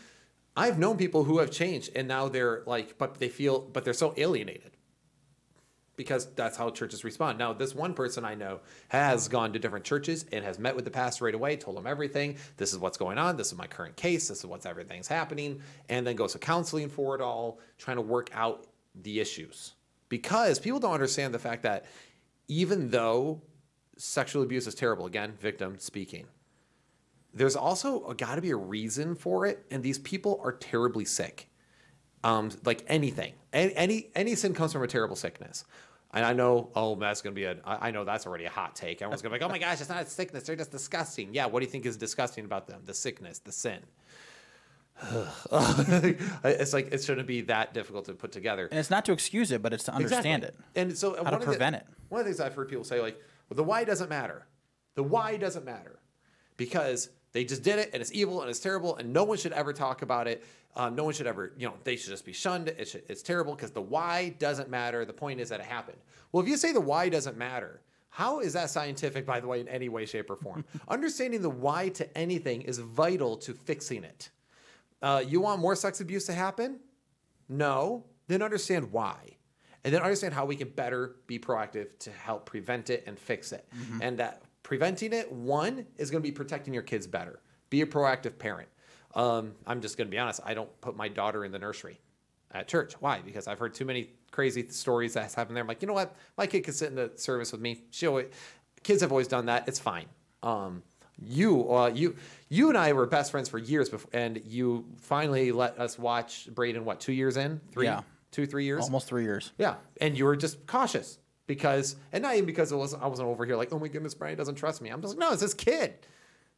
Speaker 1: I've known people who have changed and now they're like, but they feel, but they're so alienated because that's how churches respond. Now, this one person I know has gone to different churches and has met with the pastor right away, told him everything. This is what's going on. This is my current case. This is what's everything's happening. And then goes to counseling for it all, trying to work out the issues. Because people don't understand the fact that even though sexual abuse is terrible, again, victim speaking, there's also got to be a reason for it. And these people are terribly sick um, like anything, any, any any sin comes from a terrible sickness. And I know, oh, that's gonna be a. I know that's already a hot take. Everyone's gonna be like, oh my gosh, it's not a sickness. They're just disgusting. Yeah, what do you think is disgusting about them? The sickness, the sin. it's like it shouldn't be that difficult to put together.
Speaker 2: And it's not to excuse it, but it's to understand
Speaker 1: Exactly.
Speaker 2: it.
Speaker 1: And so
Speaker 2: how
Speaker 1: to of the-
Speaker 2: prevent it.
Speaker 1: One of the things I've heard people say, like, well, the why doesn't matter. The why doesn't matter because they just did it and it's evil and it's terrible and no one should ever talk about it. Um, no one should ever, you know, they should just be shunned. It should, it's terrible because the why doesn't matter. The point is that it happened. Well, if you say the why doesn't matter, how is that scientific, by the way, in any way, shape, or form? Understanding the why to anything is vital to fixing it. Uh, you want more sex abuse to happen? No. Then understand why. And then understand how we can better be proactive to help prevent it and fix it. And that preventing it, one, is going to be protecting your kids better. Be a proactive parent. Um, I'm just going to be honest, I don't put my daughter in the nursery at church. Why? Because I've heard too many crazy stories that's happened there. I'm like, you know what? My kid can sit in the service with me. She always, kids have always done that. It's fine. Um, you, uh, you, you and I were best friends for years before, and you finally let us watch Braden. What two years in? Three,
Speaker 2: Yeah.
Speaker 1: two, three years.
Speaker 2: Almost three years.
Speaker 1: Yeah, and you were just cautious because, and not even because it wasn't. I wasn't over here like, oh my goodness, Brian doesn't trust me. I'm just like, no, it's this kid.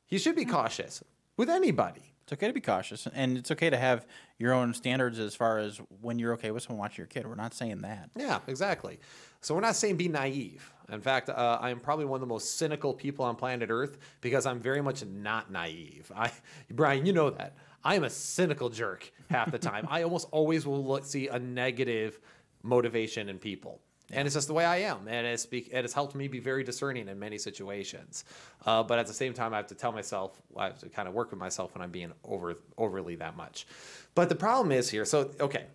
Speaker 1: He should be cautious with anybody.
Speaker 2: It's okay to be cautious, and it's okay to have your own standards as far as when you're okay with someone watching your kid. We're not saying that.
Speaker 1: Yeah, exactly. So we're not saying be naive. In fact, uh, I am probably one of the most cynical people on planet Earth because I'm very much not naive. I, Brian, you know that. I am a cynical jerk half the time. I almost always will see a negative motivation in people. And it's just the way I am, and it's be, it has helped me be very discerning in many situations. Uh, but at the same time, I have to tell myself, I have to kind of work with myself when I'm being over overly that much. But the problem is here. So okay,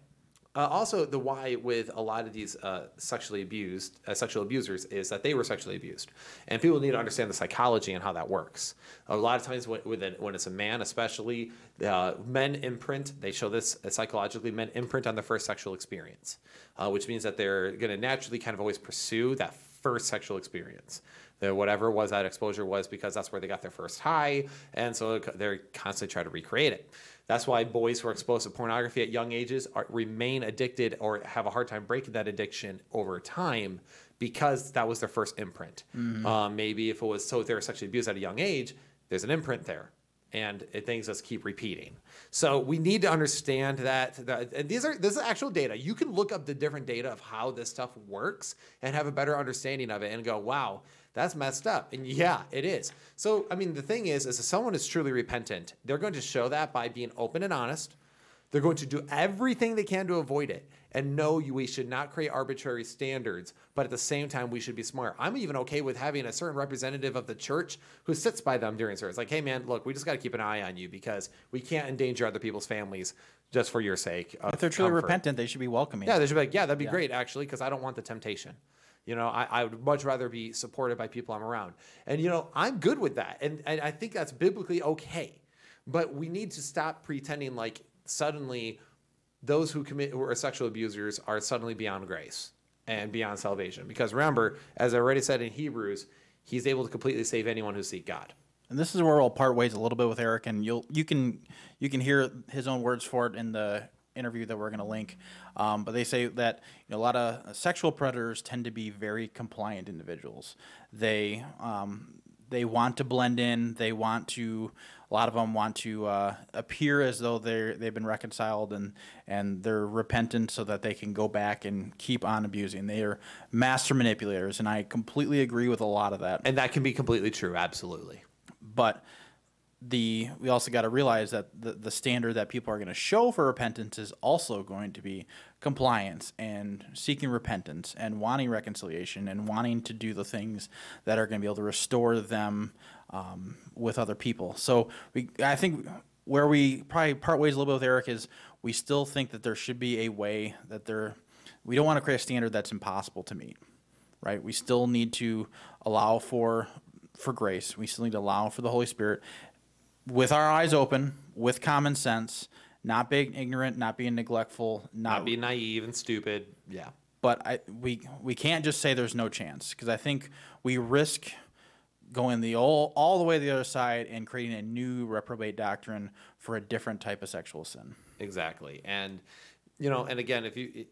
Speaker 1: uh, also, the why with a lot of these uh, sexually abused, uh, sexual abusers is that they were sexually abused, and people need to understand the psychology and how that works. A lot of times, when, when it's a man, especially, uh, men imprint. They show this uh, psychologically. Men imprint on their first sexual experience, uh, which means that they're going to naturally kind of always pursue that first sexual experience. That whatever was that exposure was because that's where they got their first high, and so they're constantly trying to recreate it. That's why boys who are exposed to pornography at young ages are, remain addicted or have a hard time breaking that addiction over time because that was their first imprint. Um, maybe if it was so they were sexually abused at a young age, there's an imprint there, and it, things just keep repeating. So we need to understand that. that and these are this is actual data. You can look up the different data of how this stuff works and have a better understanding of it, and go, wow that's messed up. And yeah, it is. So, I mean, the thing is, is if someone is truly repentant, they're going to show that by being open and honest, They're going to do everything they can to avoid it. And no, we should not create arbitrary standards, but at the same time, we should be smart. I'm even okay with having a certain representative of the church who sits by them during service. Like, hey, man, look, we just got to keep an eye on you because we can't endanger other people's families just for your sake.
Speaker 2: If they're truly
Speaker 1: comfort.
Speaker 2: repentant, they should be welcoming.
Speaker 1: Yeah, they should be like, yeah, that'd be great actually, because I don't want the temptation. You know, I, I would much rather be supported by people I'm around. And, you know, I'm good with that. And, and I think that's biblically okay. But we need to stop pretending like suddenly those who commit who are sexual abusers are suddenly beyond grace and beyond salvation. Because remember, as I already said in Hebrews, he's able to completely save anyone who seek God.
Speaker 2: And this is where we'll part ways a little bit with Eric, and you'll you can you can hear his own words for it in the interview that we're going to link. Um, but they say that you know, a lot of sexual predators tend to be very compliant individuals. They um, they want to blend in. They want to. A lot of them want to uh, appear as though they they've been reconciled and and they're repentant, so that they can go back and keep on abusing. They are master manipulators, and I completely agree with a lot of that
Speaker 1: And that can be completely true, absolutely.
Speaker 2: but the we also got to realize that the, the standard that people are going to show for repentance is also going to be compliance and seeking repentance and wanting reconciliation and wanting to do the things that are going to be able to restore them um, with other people so we i think where we probably part ways a little bit with eric is we still think that there should be a way that there we don't want to create a standard that's impossible to meet right? We still need to allow for for grace. We still need to allow for the Holy Spirit with our eyes open, with common sense, not being ignorant, not being neglectful, not,
Speaker 1: Not be naive and stupid. Yeah.
Speaker 2: but I we we can't just say there's no chance because I think we risk going the all all the way to the other side and creating a new reprobate doctrine for a different type of sexual sin.
Speaker 1: Exactly. And, you know, and again, if you,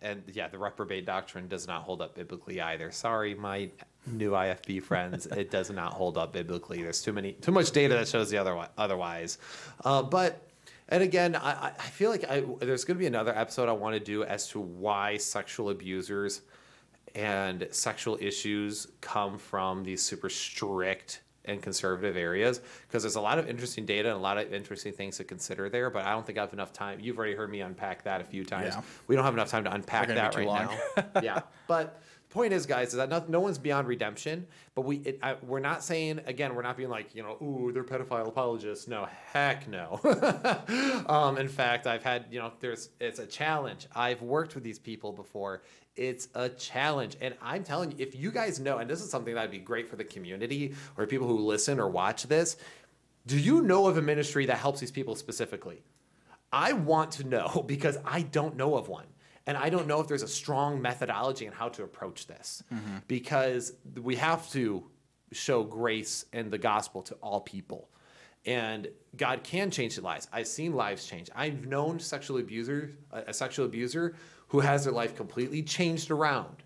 Speaker 1: and yeah, the reprobate doctrine does not hold up biblically either. Sorry, my new IFB friends, it does not hold up biblically. There's too many, too much data that shows the other otherwise. Uh, but, and again, I, I feel like I, there's going to be another episode I want to do as to why sexual abusers and sexual issues come from these super strict and conservative areas because there's a lot of interesting data and a lot of interesting things to consider there but i don't think i have enough time you've already heard me unpack that a few times
Speaker 2: Yeah.
Speaker 1: we don't have enough time to unpack that right
Speaker 2: too
Speaker 1: now yeah but point is guys is that no, no one's beyond redemption but we it, I, we're not saying again we're not being like you know ooh they're pedophile apologists. No heck no. Um, in fact i've had you know there's it's a challenge. I've worked with these people before. It's a challenge. And i'm telling you if you guys know and this is something that'd be great for the community or people who listen or watch this do you know of a ministry that helps these people specifically? I want to know because I don't know of one. And I don't know if there's a strong methodology in how to approach this mm-hmm. because we have to show grace and the gospel to all people. And God can change lives. I've seen lives change. I've known sexual abuser, a a sexual abuser who has their life completely changed around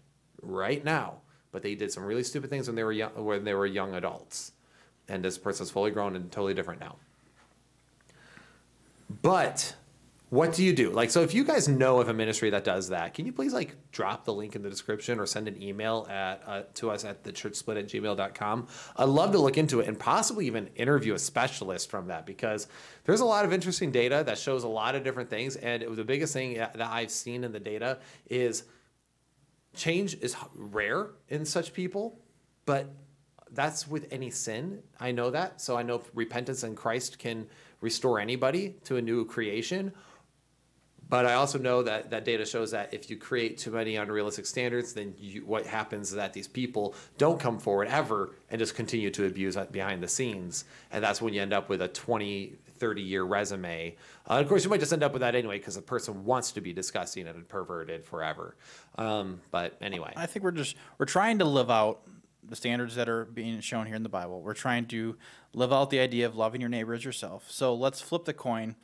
Speaker 1: right now, but they did some really stupid things when they were young, when they were young adults. And this person's fully grown and totally different now. But what do you do? Like, so if you guys know of a ministry that does that, can you please like drop the link in the description or send an email at uh, to us at the churchsplit at gmail.com? I'd love to look into it and possibly even interview a specialist from that because there's a lot of interesting data that shows a lot of different things. And it the biggest thing that I've seen in the data is change is rare in such people, but that's with any sin. I know that. So I know repentance in Christ can restore anybody to a new creation. But I also know that that data shows that if you create too many unrealistic standards, then you, what happens is that these people don't come forward ever and just continue to abuse behind the scenes. And that's when you end up with a 20, 30 year resume. Uh, of course, you might just end up with that anyway because the person wants to be disgusting and perverted forever. Um, but anyway.
Speaker 2: I think we're just we're trying to live out the standards that are being shown here in the Bible. We're trying to live out the idea of loving your neighbor as yourself. So let's flip the coin,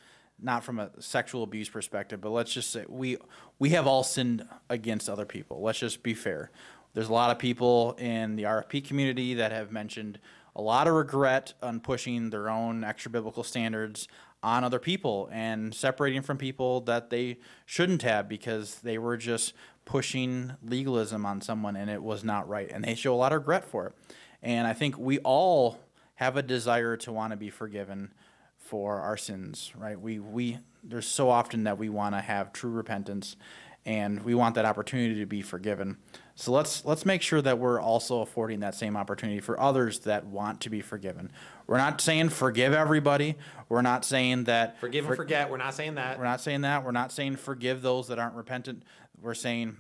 Speaker 2: not from a sexual abuse perspective, but let's just say we we have all sinned against other people. Let's just be fair. There's a lot of people in the RFP community that have mentioned a lot of regret on pushing their own extra biblical standards on other people and separating from people that they shouldn't have because they were just pushing legalism on someone and it was not right. And they show a lot of regret for it. And I think we all have a desire to want to be forgiven for our sins, right? We we there's so often that we want to have true repentance and we want that opportunity to be forgiven. So let's let's make sure that we're also affording that same opportunity for others that want to be forgiven. We're not saying forgive everybody. We're not saying that
Speaker 1: Forgive and forget. We're not saying that.
Speaker 2: we're not saying that. We're not saying forgive those that aren't repentant. We're saying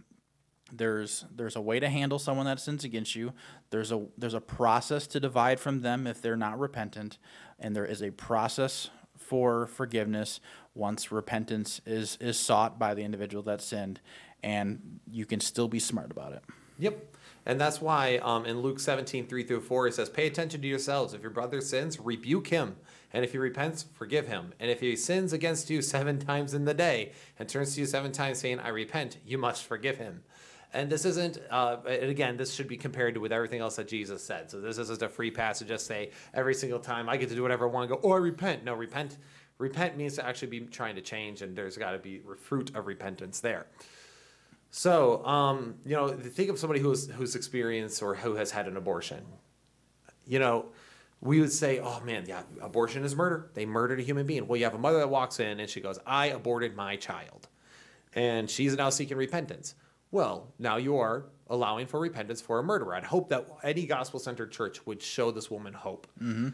Speaker 2: there's there's a way to handle someone that sins against you. There's a there's a process to divide from them if they're not repentant, and there is a process for forgiveness once repentance is is sought by the individual that sinned, and you can still be smart about it.
Speaker 1: Yep. And that's why um, in Luke 17, 3 through 4, it says, Pay attention to yourselves. If your brother sins, rebuke him. And if he repents, forgive him. And if he sins against you seven times in the day and turns to you seven times saying, I repent, you must forgive him. And this isn't, uh, and again, this should be compared to with everything else that Jesus said. So this isn't a free pass to just say every single time I get to do whatever I want to go, oh, I repent. No, repent. Repent means to actually be trying to change, and there's got to be fruit of repentance there. So, um, you know, think of somebody who's who's experienced or who has had an abortion. You know, we would say, "Oh man, yeah, abortion is murder. They murdered a human being." Well, you have a mother that walks in and she goes, "I aborted my child," and she's now seeking repentance. Well, now you are allowing for repentance for a murderer. I'd hope that any gospel-centered church would show this woman hope. Mm-hmm.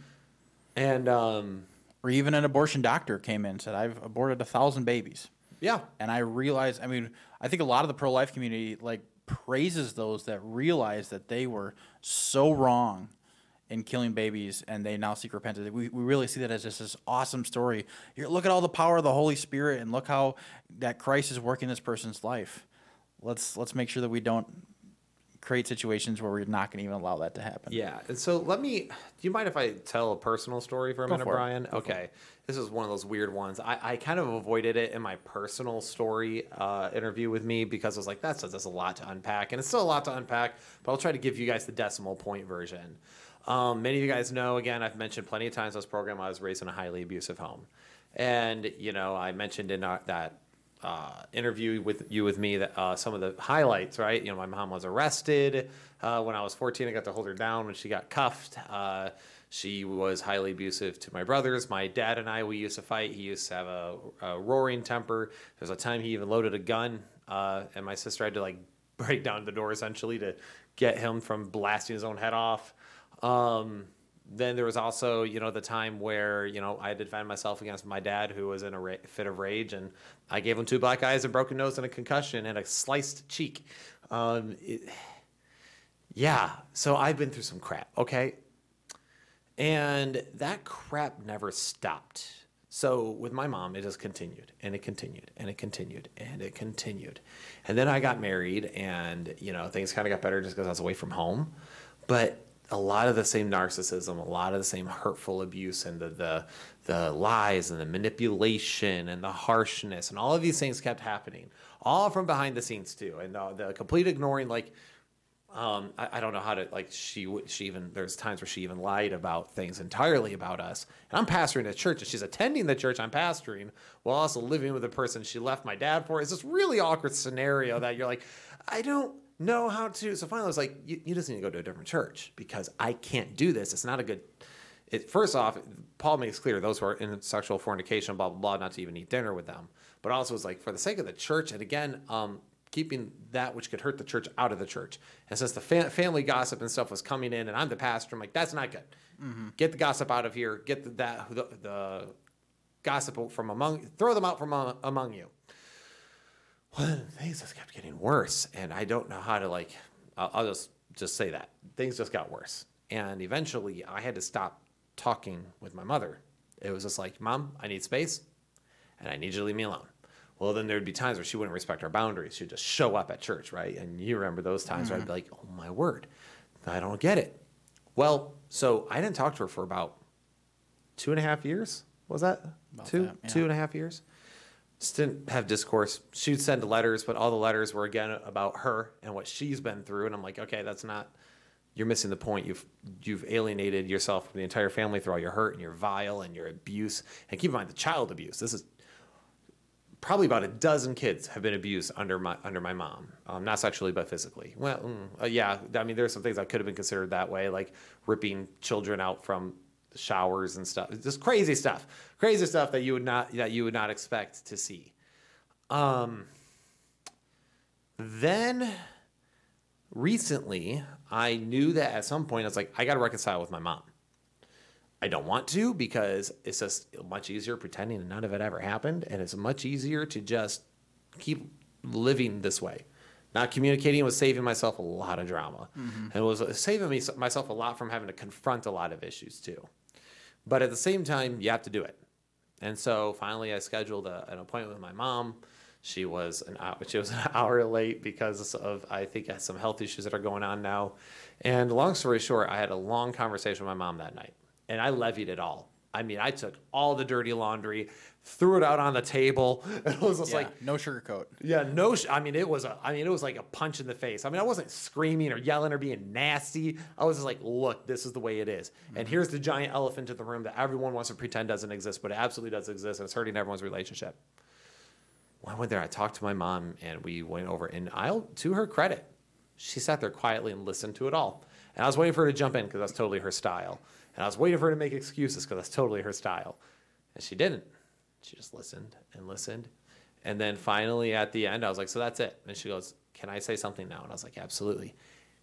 Speaker 1: And um,
Speaker 2: Or even an abortion doctor came in and said, "I've aborted a thousand babies."
Speaker 1: yeah,
Speaker 2: and I realize, I mean, I think a lot of the pro life community like praises those that realize that they were so wrong in killing babies and they now seek repentance. We, we really see that as just this awesome story. Here, look at all the power of the Holy Spirit and look how that Christ is working this person's life. Let's let's make sure that we don't create situations where we're not going to even allow that to happen.
Speaker 1: Yeah. And so let me, do you mind if I tell a personal story for a
Speaker 2: Go
Speaker 1: minute,
Speaker 2: for.
Speaker 1: Brian? okay. This is one of those weird ones. I, I kind of avoided it in my personal story uh, interview with me because I was like, that's, that's a lot to unpack. And it's still a lot to unpack, but I'll try to give you guys the decimal point version. Um, many of you guys know, again, I've mentioned plenty of times on this program, I was raised in a highly abusive home. And, you know, I mentioned in our, that uh, interview with you with me that uh, some of the highlights, right? You know, my mom was arrested uh, when I was 14. I got to hold her down when she got cuffed. Uh, she was highly abusive to my brothers. My dad and I, we used to fight. He used to have a, a roaring temper. There's a time he even loaded a gun, uh, and my sister had to like break down the door essentially to get him from blasting his own head off. Um, then there was also, you know, the time where, you know, I had to defend myself against my dad who was in a ra- fit of rage and I gave him two black eyes, a broken nose, and a concussion and a sliced cheek. Um, it, yeah, so I've been through some crap, okay? And that crap never stopped. So with my mom, it just continued and it continued and it continued and it continued. And then I got married and, you know, things kind of got better just because I was away from home. But a lot of the same narcissism, a lot of the same hurtful abuse and the, the, the lies and the manipulation and the harshness and all of these things kept happening, all from behind the scenes too. And uh, the complete ignoring, like, um, I, I don't know how to like she she even there's times where she even lied about things entirely about us and I'm pastoring a church and she's attending the church I'm pastoring while also living with the person she left my dad for it's this really awkward scenario that you're like I don't know how to so finally I was like you, you just need to go to a different church because I can't do this it's not a good it, first off Paul makes clear those who are in sexual fornication blah blah blah not to even eat dinner with them but also it's like for the sake of the church and again um, keeping that which could hurt the church out of the church. And since the fa- family gossip and stuff was coming in, and I'm the pastor, I'm like, that's not good. Get the gossip out of here. Get the, that the, the gossip from among, throw them out from among, among you. Well, things just kept getting worse, and I don't know how to like. I'll, I'll just just say that things just got worse, and eventually I had to stop talking with my mother. It was just like, Mom, I need space, and I need you to leave me alone. Well, then there'd be times where she wouldn't respect our boundaries. She'd just show up at church, right? And you remember those times where I'd be mm-hmm. like, oh my word, I don't get it. Well, so I didn't talk to her for about two and a half years. Was that two,
Speaker 2: that, yeah.
Speaker 1: two and a half years? Didn't have discourse. She'd send letters, but all the letters were again about her and what she's been through. And I'm like, okay, that's not. You're missing the point. You've you've alienated yourself from the entire family through all your hurt and your vile and your abuse. And keep in mind the child abuse. This is probably about a dozen kids have been abused under my under my mom, um, not sexually but physically. Well, mm, uh, yeah, I mean, there's some things that could have been considered that way, like ripping children out from showers and stuff. Just crazy stuff, crazy stuff that you would not that you would not expect to see. Um, then recently, I knew that at some point I was like, I got to reconcile with my mom. I don't want to because it's just much easier pretending none of it ever happened, and it's much easier to just keep living this way. Not communicating was saving myself a lot of drama, and it was saving me myself a lot from having to confront a lot of issues too. But at the same time, you have to do it. And so finally, I scheduled a, an appointment with my mom. She was an hour, she was an hour late because of I think some health issues that are going on now. And long story short, I had a long conversation with my mom that night, and I levied it all. I mean, I took all the dirty laundry, threw it out on the table, and it was just
Speaker 2: Yeah,
Speaker 1: like,
Speaker 2: no sugarcoat.
Speaker 1: yeah, no. Sh- I mean, it was a. I mean, it was like a punch in the face. I mean, I wasn't screaming or yelling or being nasty. I was just like, look, this is the way it is, and mm-hmm. here's the giant elephant in the room that everyone wants to pretend doesn't exist, but it absolutely does exist, and it's hurting everyone's relationship. When I went there, I talked to my mom, and we went over. And I'll, to her credit, she sat there quietly and listened to it all. And I was waiting for her to jump in because that's totally her style. And I was waiting for her to make excuses because that's totally her style. And she didn't. She just listened and listened. And then finally at the end, I was like, so that's it. And she goes, can I say something now? And I was like, absolutely.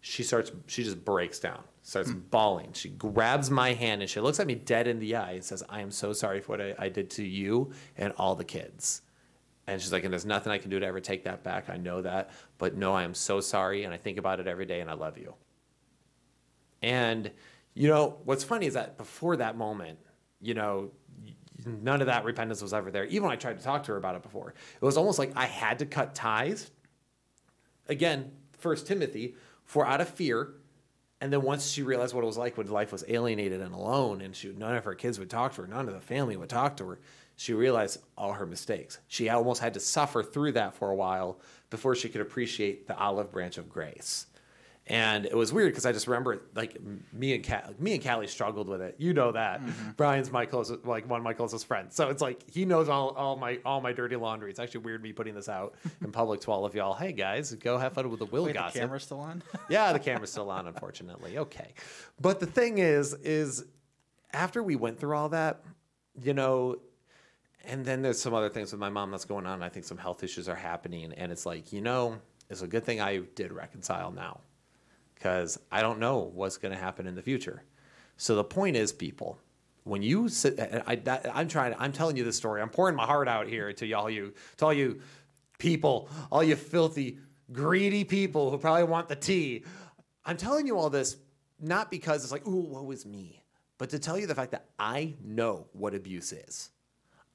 Speaker 1: She starts, she just breaks down, starts hmm. bawling. She grabs my hand and she looks at me dead in the eye and says, I am so sorry for what I, I did to you and all the kids. And she's like, and there's nothing I can do to ever take that back. I know that. But no, I am so sorry. And I think about it every day and I love you. And, you know, what's funny is that before that moment, you know, none of that repentance was ever there. Even when I tried to talk to her about it before, it was almost like I had to cut ties. Again, First Timothy, for out of fear. And then once she realized what it was like when life was alienated and alone, and she, none of her kids would talk to her, none of the family would talk to her, she realized all her mistakes. She almost had to suffer through that for a while before she could appreciate the olive branch of grace. And it was weird because I just remember like me and Cal- me and Callie struggled with it. You know that. Mm-hmm. Brian's my closest, like one of my closest friends. So it's like he knows all, all my all my dirty laundry. It's actually weird me putting this out in public to all of y'all. Hey guys, go have fun with the Will
Speaker 2: Wait, the camera's still on?
Speaker 1: Yeah, the camera's still on, unfortunately. Okay. But the thing is, is after we went through all that, you know, and then there's some other things with my mom that's going on. I think some health issues are happening. And it's like, you know, it's a good thing I did reconcile now because I don't know what's going to happen in the future. So the point is, people, when you sit, I, I'm trying, I'm telling you this story. I'm pouring my heart out here to y'all, you, to all you people, all you filthy, greedy people who probably want the tea. I'm telling you all this not because it's like, ooh, woe is me, but to tell you the fact that I know what abuse is.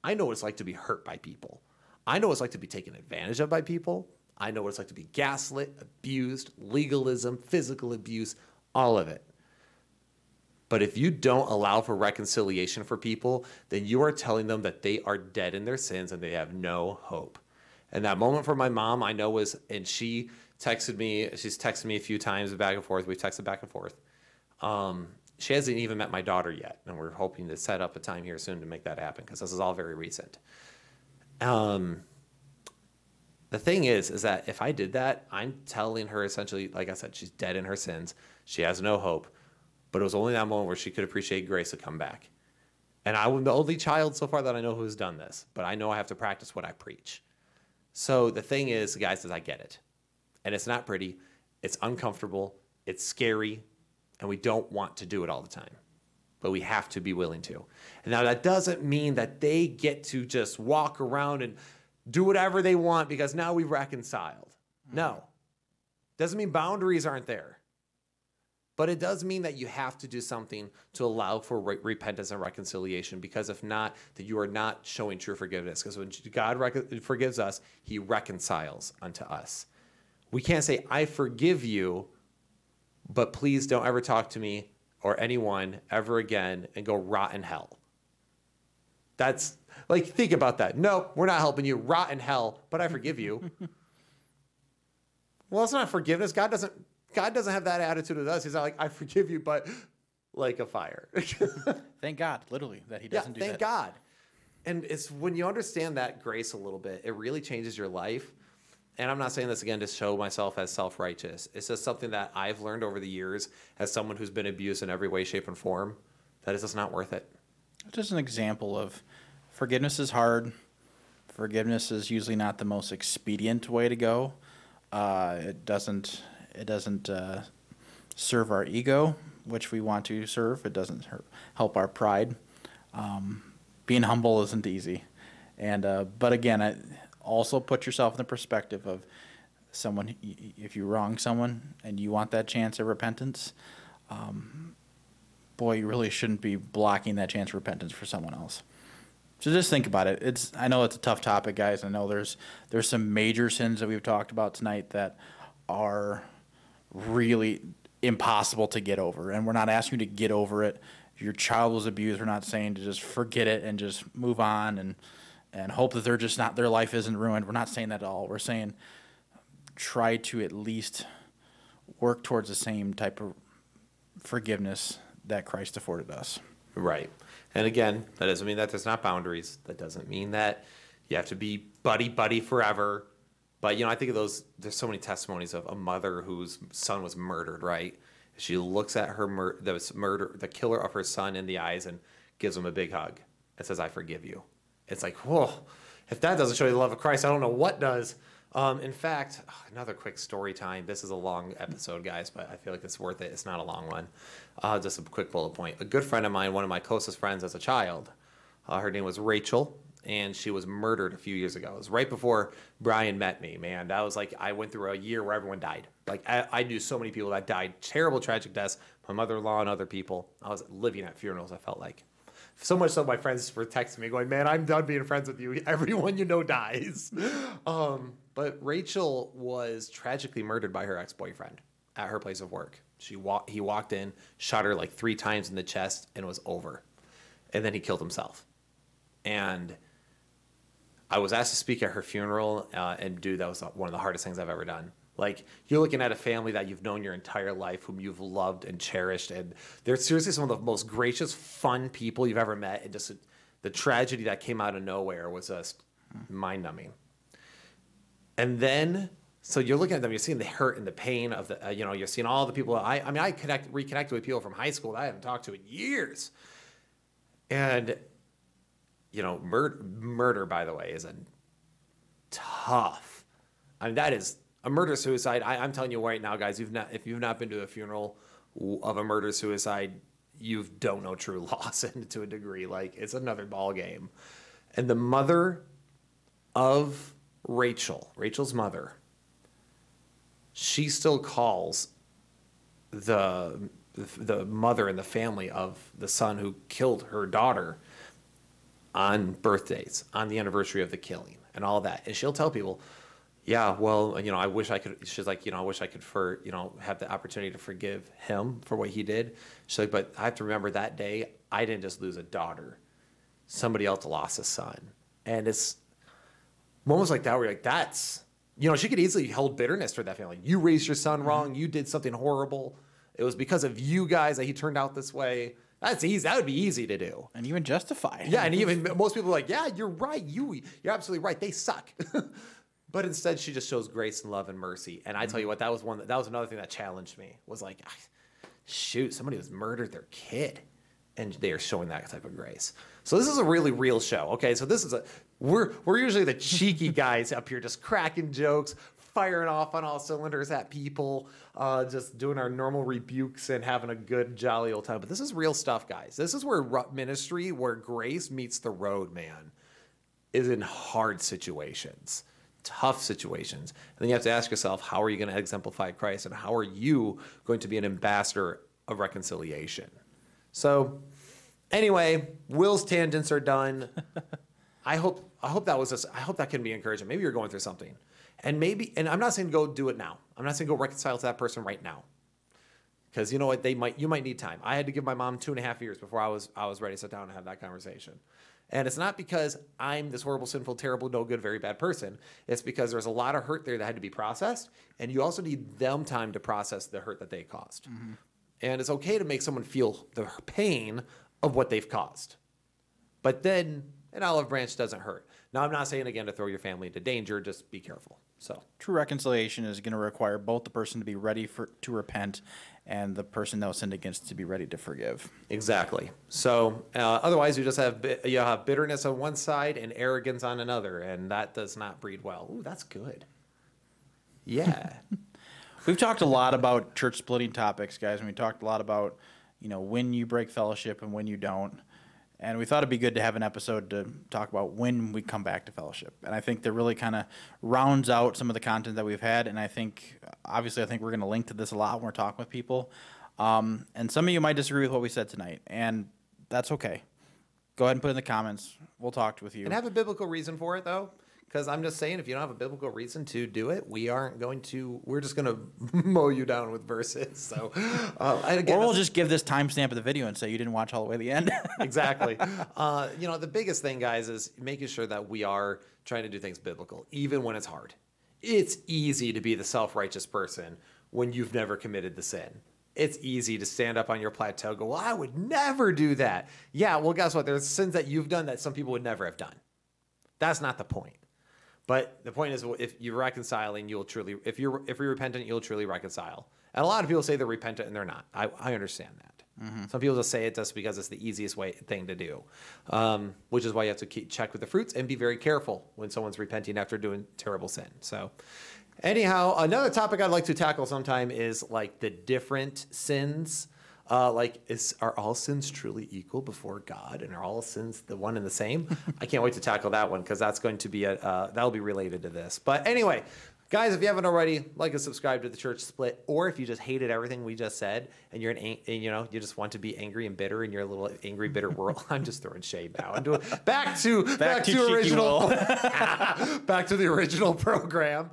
Speaker 1: I know what it's like to be hurt by people. I know what it's like to be taken advantage of by people. I know what it's like to be gaslit, abused, legalism, physical abuse, all of it. But if you don't allow for reconciliation for people, then you are telling them that they are dead in their sins and they have no hope. And that moment for my mom, I know was, and she texted me, she's texted me a few times back and forth. We've texted back and forth. Um, she hasn't even met my daughter yet. And we're hoping to set up a time here soon to make that happen because this is all very recent. Um, the thing is, is that if I did that, I'm telling her essentially, like I said, she's dead in her sins. She has no hope. But it was only that moment where she could appreciate grace to come back. And I'm the only child so far that I know who's done this, but I know I have to practice what I preach. So the thing is, guys, is I get it. And it's not pretty, it's uncomfortable, it's scary, and we don't want to do it all the time. But we have to be willing to. And now that doesn't mean that they get to just walk around and do whatever they want because now we've reconciled. Mm-hmm. No. Doesn't mean boundaries aren't there. But it does mean that you have to do something to allow for re- repentance and reconciliation because if not, that you are not showing true forgiveness. Because when God rec- forgives us, he reconciles unto us. We can't say, I forgive you, but please don't ever talk to me or anyone ever again and go rot in hell. That's like, think about that. No, we're not helping you. Rot in hell, but I forgive you. well, it's not forgiveness. God doesn't. God doesn't have that attitude with us. He's not like, I forgive you, but like a fire.
Speaker 2: Thank God, literally, that he doesn't do
Speaker 1: thank
Speaker 2: that.
Speaker 1: God. And it's when you understand that grace a little bit, it really changes your life. And I'm not saying this again to show myself as self righteous. It's just something that I've learned over the years as someone who's been abused in every way, shape, and form. that it's just not worth it.
Speaker 2: Just an example of forgiveness is hard. Forgiveness is usually not the most expedient way to go. Uh, it doesn't. It doesn't uh, serve our ego, which we want to serve. It doesn't help our pride. Um, being humble isn't easy, and uh, but again, I also put yourself in the perspective of someone. If you wrong someone and you want that chance of repentance, um, boy, you really shouldn't be blocking that chance of repentance for someone else. So just think about it. It's I know it's a tough topic, guys. I know there's there's some major sins that we've talked about tonight that are really impossible to get over, and we're not asking you to get over it. Your child was abused, we're not saying to just forget it and just move on and and hope that they're just not their life isn't ruined. We're not saying that at all. We're saying try to at least work towards the same type of forgiveness that Christ afforded us.
Speaker 1: Right. And again, that doesn't mean that there's not boundaries. That doesn't mean that you have to be buddy buddy forever. But you know, I think of those. There's so many testimonies of a mother whose son was murdered. Right? She looks at her mur- the murder, the killer of her son in the eyes, and gives him a big hug and says, "I forgive you." It's like, whoa. If that doesn't show you the love of Christ, I don't know what does. Um, in fact, another quick story time. This is a long episode, guys, but I feel like it's worth it. It's not a long one. Uh, just a quick bullet point. A good friend of mine, one of my closest friends as a child, uh, her name was Rachel, and she was murdered a few years ago. It was right before Brian met me, man. That was like, I went through a year where everyone died. Like, I, I knew so many people that died, terrible, tragic deaths, my mother in law and other people. I was living at funerals, I felt like. So much so, my friends were texting me, going, "Man, I'm done being friends with you. Everyone you know dies." Um, but Rachel was tragically murdered by her ex-boyfriend at her place of work. She wa- he walked in, shot her like three times in the chest, and was over. And then he killed himself. And I was asked to speak at her funeral, uh, and dude, that was one of the hardest things I've ever done. Like you're looking at a family that you've known your entire life, whom you've loved and cherished, and they're seriously some of the most gracious, fun people you've ever met. And just the tragedy that came out of nowhere was just mind numbing. And then, so you're looking at them, you're seeing the hurt and the pain of the, uh, you know, you're seeing all the people. I, I mean, I connect, reconnected with people from high school that I haven't talked to in years. And, you know, murder, murder, by the way, is a tough. I mean, that is a murder suicide. I, I'm telling you right now, guys, you've not, if you've not been to a funeral of a murder suicide, you don't know true loss and to a degree. Like it's another ball game. And the mother of Rachel, Rachel's mother, she still calls the the mother and the family of the son who killed her daughter on birthdays, on the anniversary of the killing, and all that. And she'll tell people, "Yeah, well, you know, I wish I could." She's like, "You know, I wish I could for you know have the opportunity to forgive him for what he did." She's like, "But I have to remember that day, I didn't just lose a daughter; somebody else lost a son." And it's moments like that where you're like, "That's." You know, she could easily hold bitterness toward that family. You raised your son wrong. You did something horrible. It was because of you guys that he turned out this way. That's easy. That would be easy to do.
Speaker 2: And even justified.
Speaker 1: Yeah, and even most people are like, "Yeah, you're right. You, you're absolutely right. They suck." but instead, she just shows grace and love and mercy. And I tell you what, that was one. That, that was another thing that challenged me. Was like, ah, shoot, somebody was murdered their kid, and they are showing that type of grace. So this is a really real show. Okay, so this is a we're we're usually the cheeky guys up here, just cracking jokes, firing off on all cylinders at people, uh, just doing our normal rebukes and having a good, jolly old time. But this is real stuff, guys. This is where ministry, where grace meets the road, man, is in hard situations, tough situations. And then you have to ask yourself, how are you going to exemplify Christ and how are you going to be an ambassador of reconciliation? So, anyway, Will's tangents are done. I hope I hope that was a, I hope that can be encouraging. Maybe you're going through something. And maybe and I'm not saying go do it now. I'm not saying go reconcile to that person right now. Because you know what, they might you might need time. I had to give my mom two and a half years before I was I was ready to sit down and have that conversation. And it's not because I'm this horrible, sinful, terrible, no good, very bad person. It's because there's a lot of hurt there that had to be processed. And you also need them time to process the hurt that they caused. Mm-hmm. And it's okay to make someone feel the pain of what they've caused. But then an olive branch doesn't hurt. Now, I'm not saying again to throw your family into danger, just be careful. So
Speaker 2: True reconciliation is going to require both the person to be ready for to repent and the person that was sinned against to be ready to forgive.
Speaker 1: Exactly. So uh, otherwise, you just have you have bitterness on one side and arrogance on another, and that does not breed well. Ooh, that's good. Yeah.
Speaker 2: We've talked a lot about church splitting topics, guys, and we talked a lot about, you know, when you break fellowship and when you don't. And we thought it'd be good to have an episode to talk about when we come back to fellowship. And I think that really kind of rounds out some of the content that we've had. And I think, obviously, I think we're going to link to this a lot when we're talking with people. Um, and some of you might disagree with what we said tonight, and that's okay. Go ahead and put in the comments. We'll talk with you.
Speaker 1: and have a biblical reason for it, though. Because I'm just saying, if you don't have a biblical reason to do it, we aren't going to. We're just going to mow you down with verses. So, uh, again,
Speaker 2: or we'll just give this timestamp of the video and say you didn't watch all the way to the end.
Speaker 1: exactly. Uh, you know, the biggest thing, guys, is making sure that we are trying to do things biblical, even when it's hard. It's easy to be the self righteous person when you've never committed the sin. It's easy to stand up on your plateau, go, Well, I would never do that. Yeah, well, guess what? There's sins that you've done that some people would never have done. That's not the point. But the point is, if you're reconciling, you'll truly, if you're if you're repentant, you'll truly reconcile. And a lot of people say they're repentant and they're not. I, I understand that. Some people just say it just because it's the easiest way thing to do, um, which is why you have to keep check with the fruits and be very careful when someone's repenting after doing terrible sin. So, anyhow, another topic I'd like to tackle sometime is like the different sins. Uh, like, is are all sins truly equal before God, and are all sins the one and the same? I can't wait to tackle that one because that's going to be a uh, that'll be related to this. But anyway, guys, if you haven't already, like and subscribe to the Church Split, or if you just hated everything we just said and you're an ang- and, you know you just want to be angry and bitter in your little angry bitter world, I'm just throwing shade now. I'm doing back to back,
Speaker 2: to
Speaker 1: to, original back to the original program.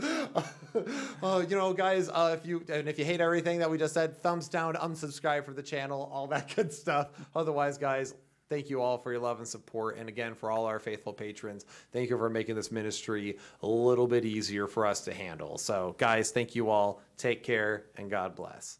Speaker 1: uh, you know, guys, uh, if you and if you hate everything that we just said, thumbs down, unsubscribe for the channel, all that good stuff. Otherwise, guys, thank you all for your love and support, and again for all our faithful patrons, thank you for making this ministry a little bit easier for us to handle. So, guys, thank you all. Take care, and God bless.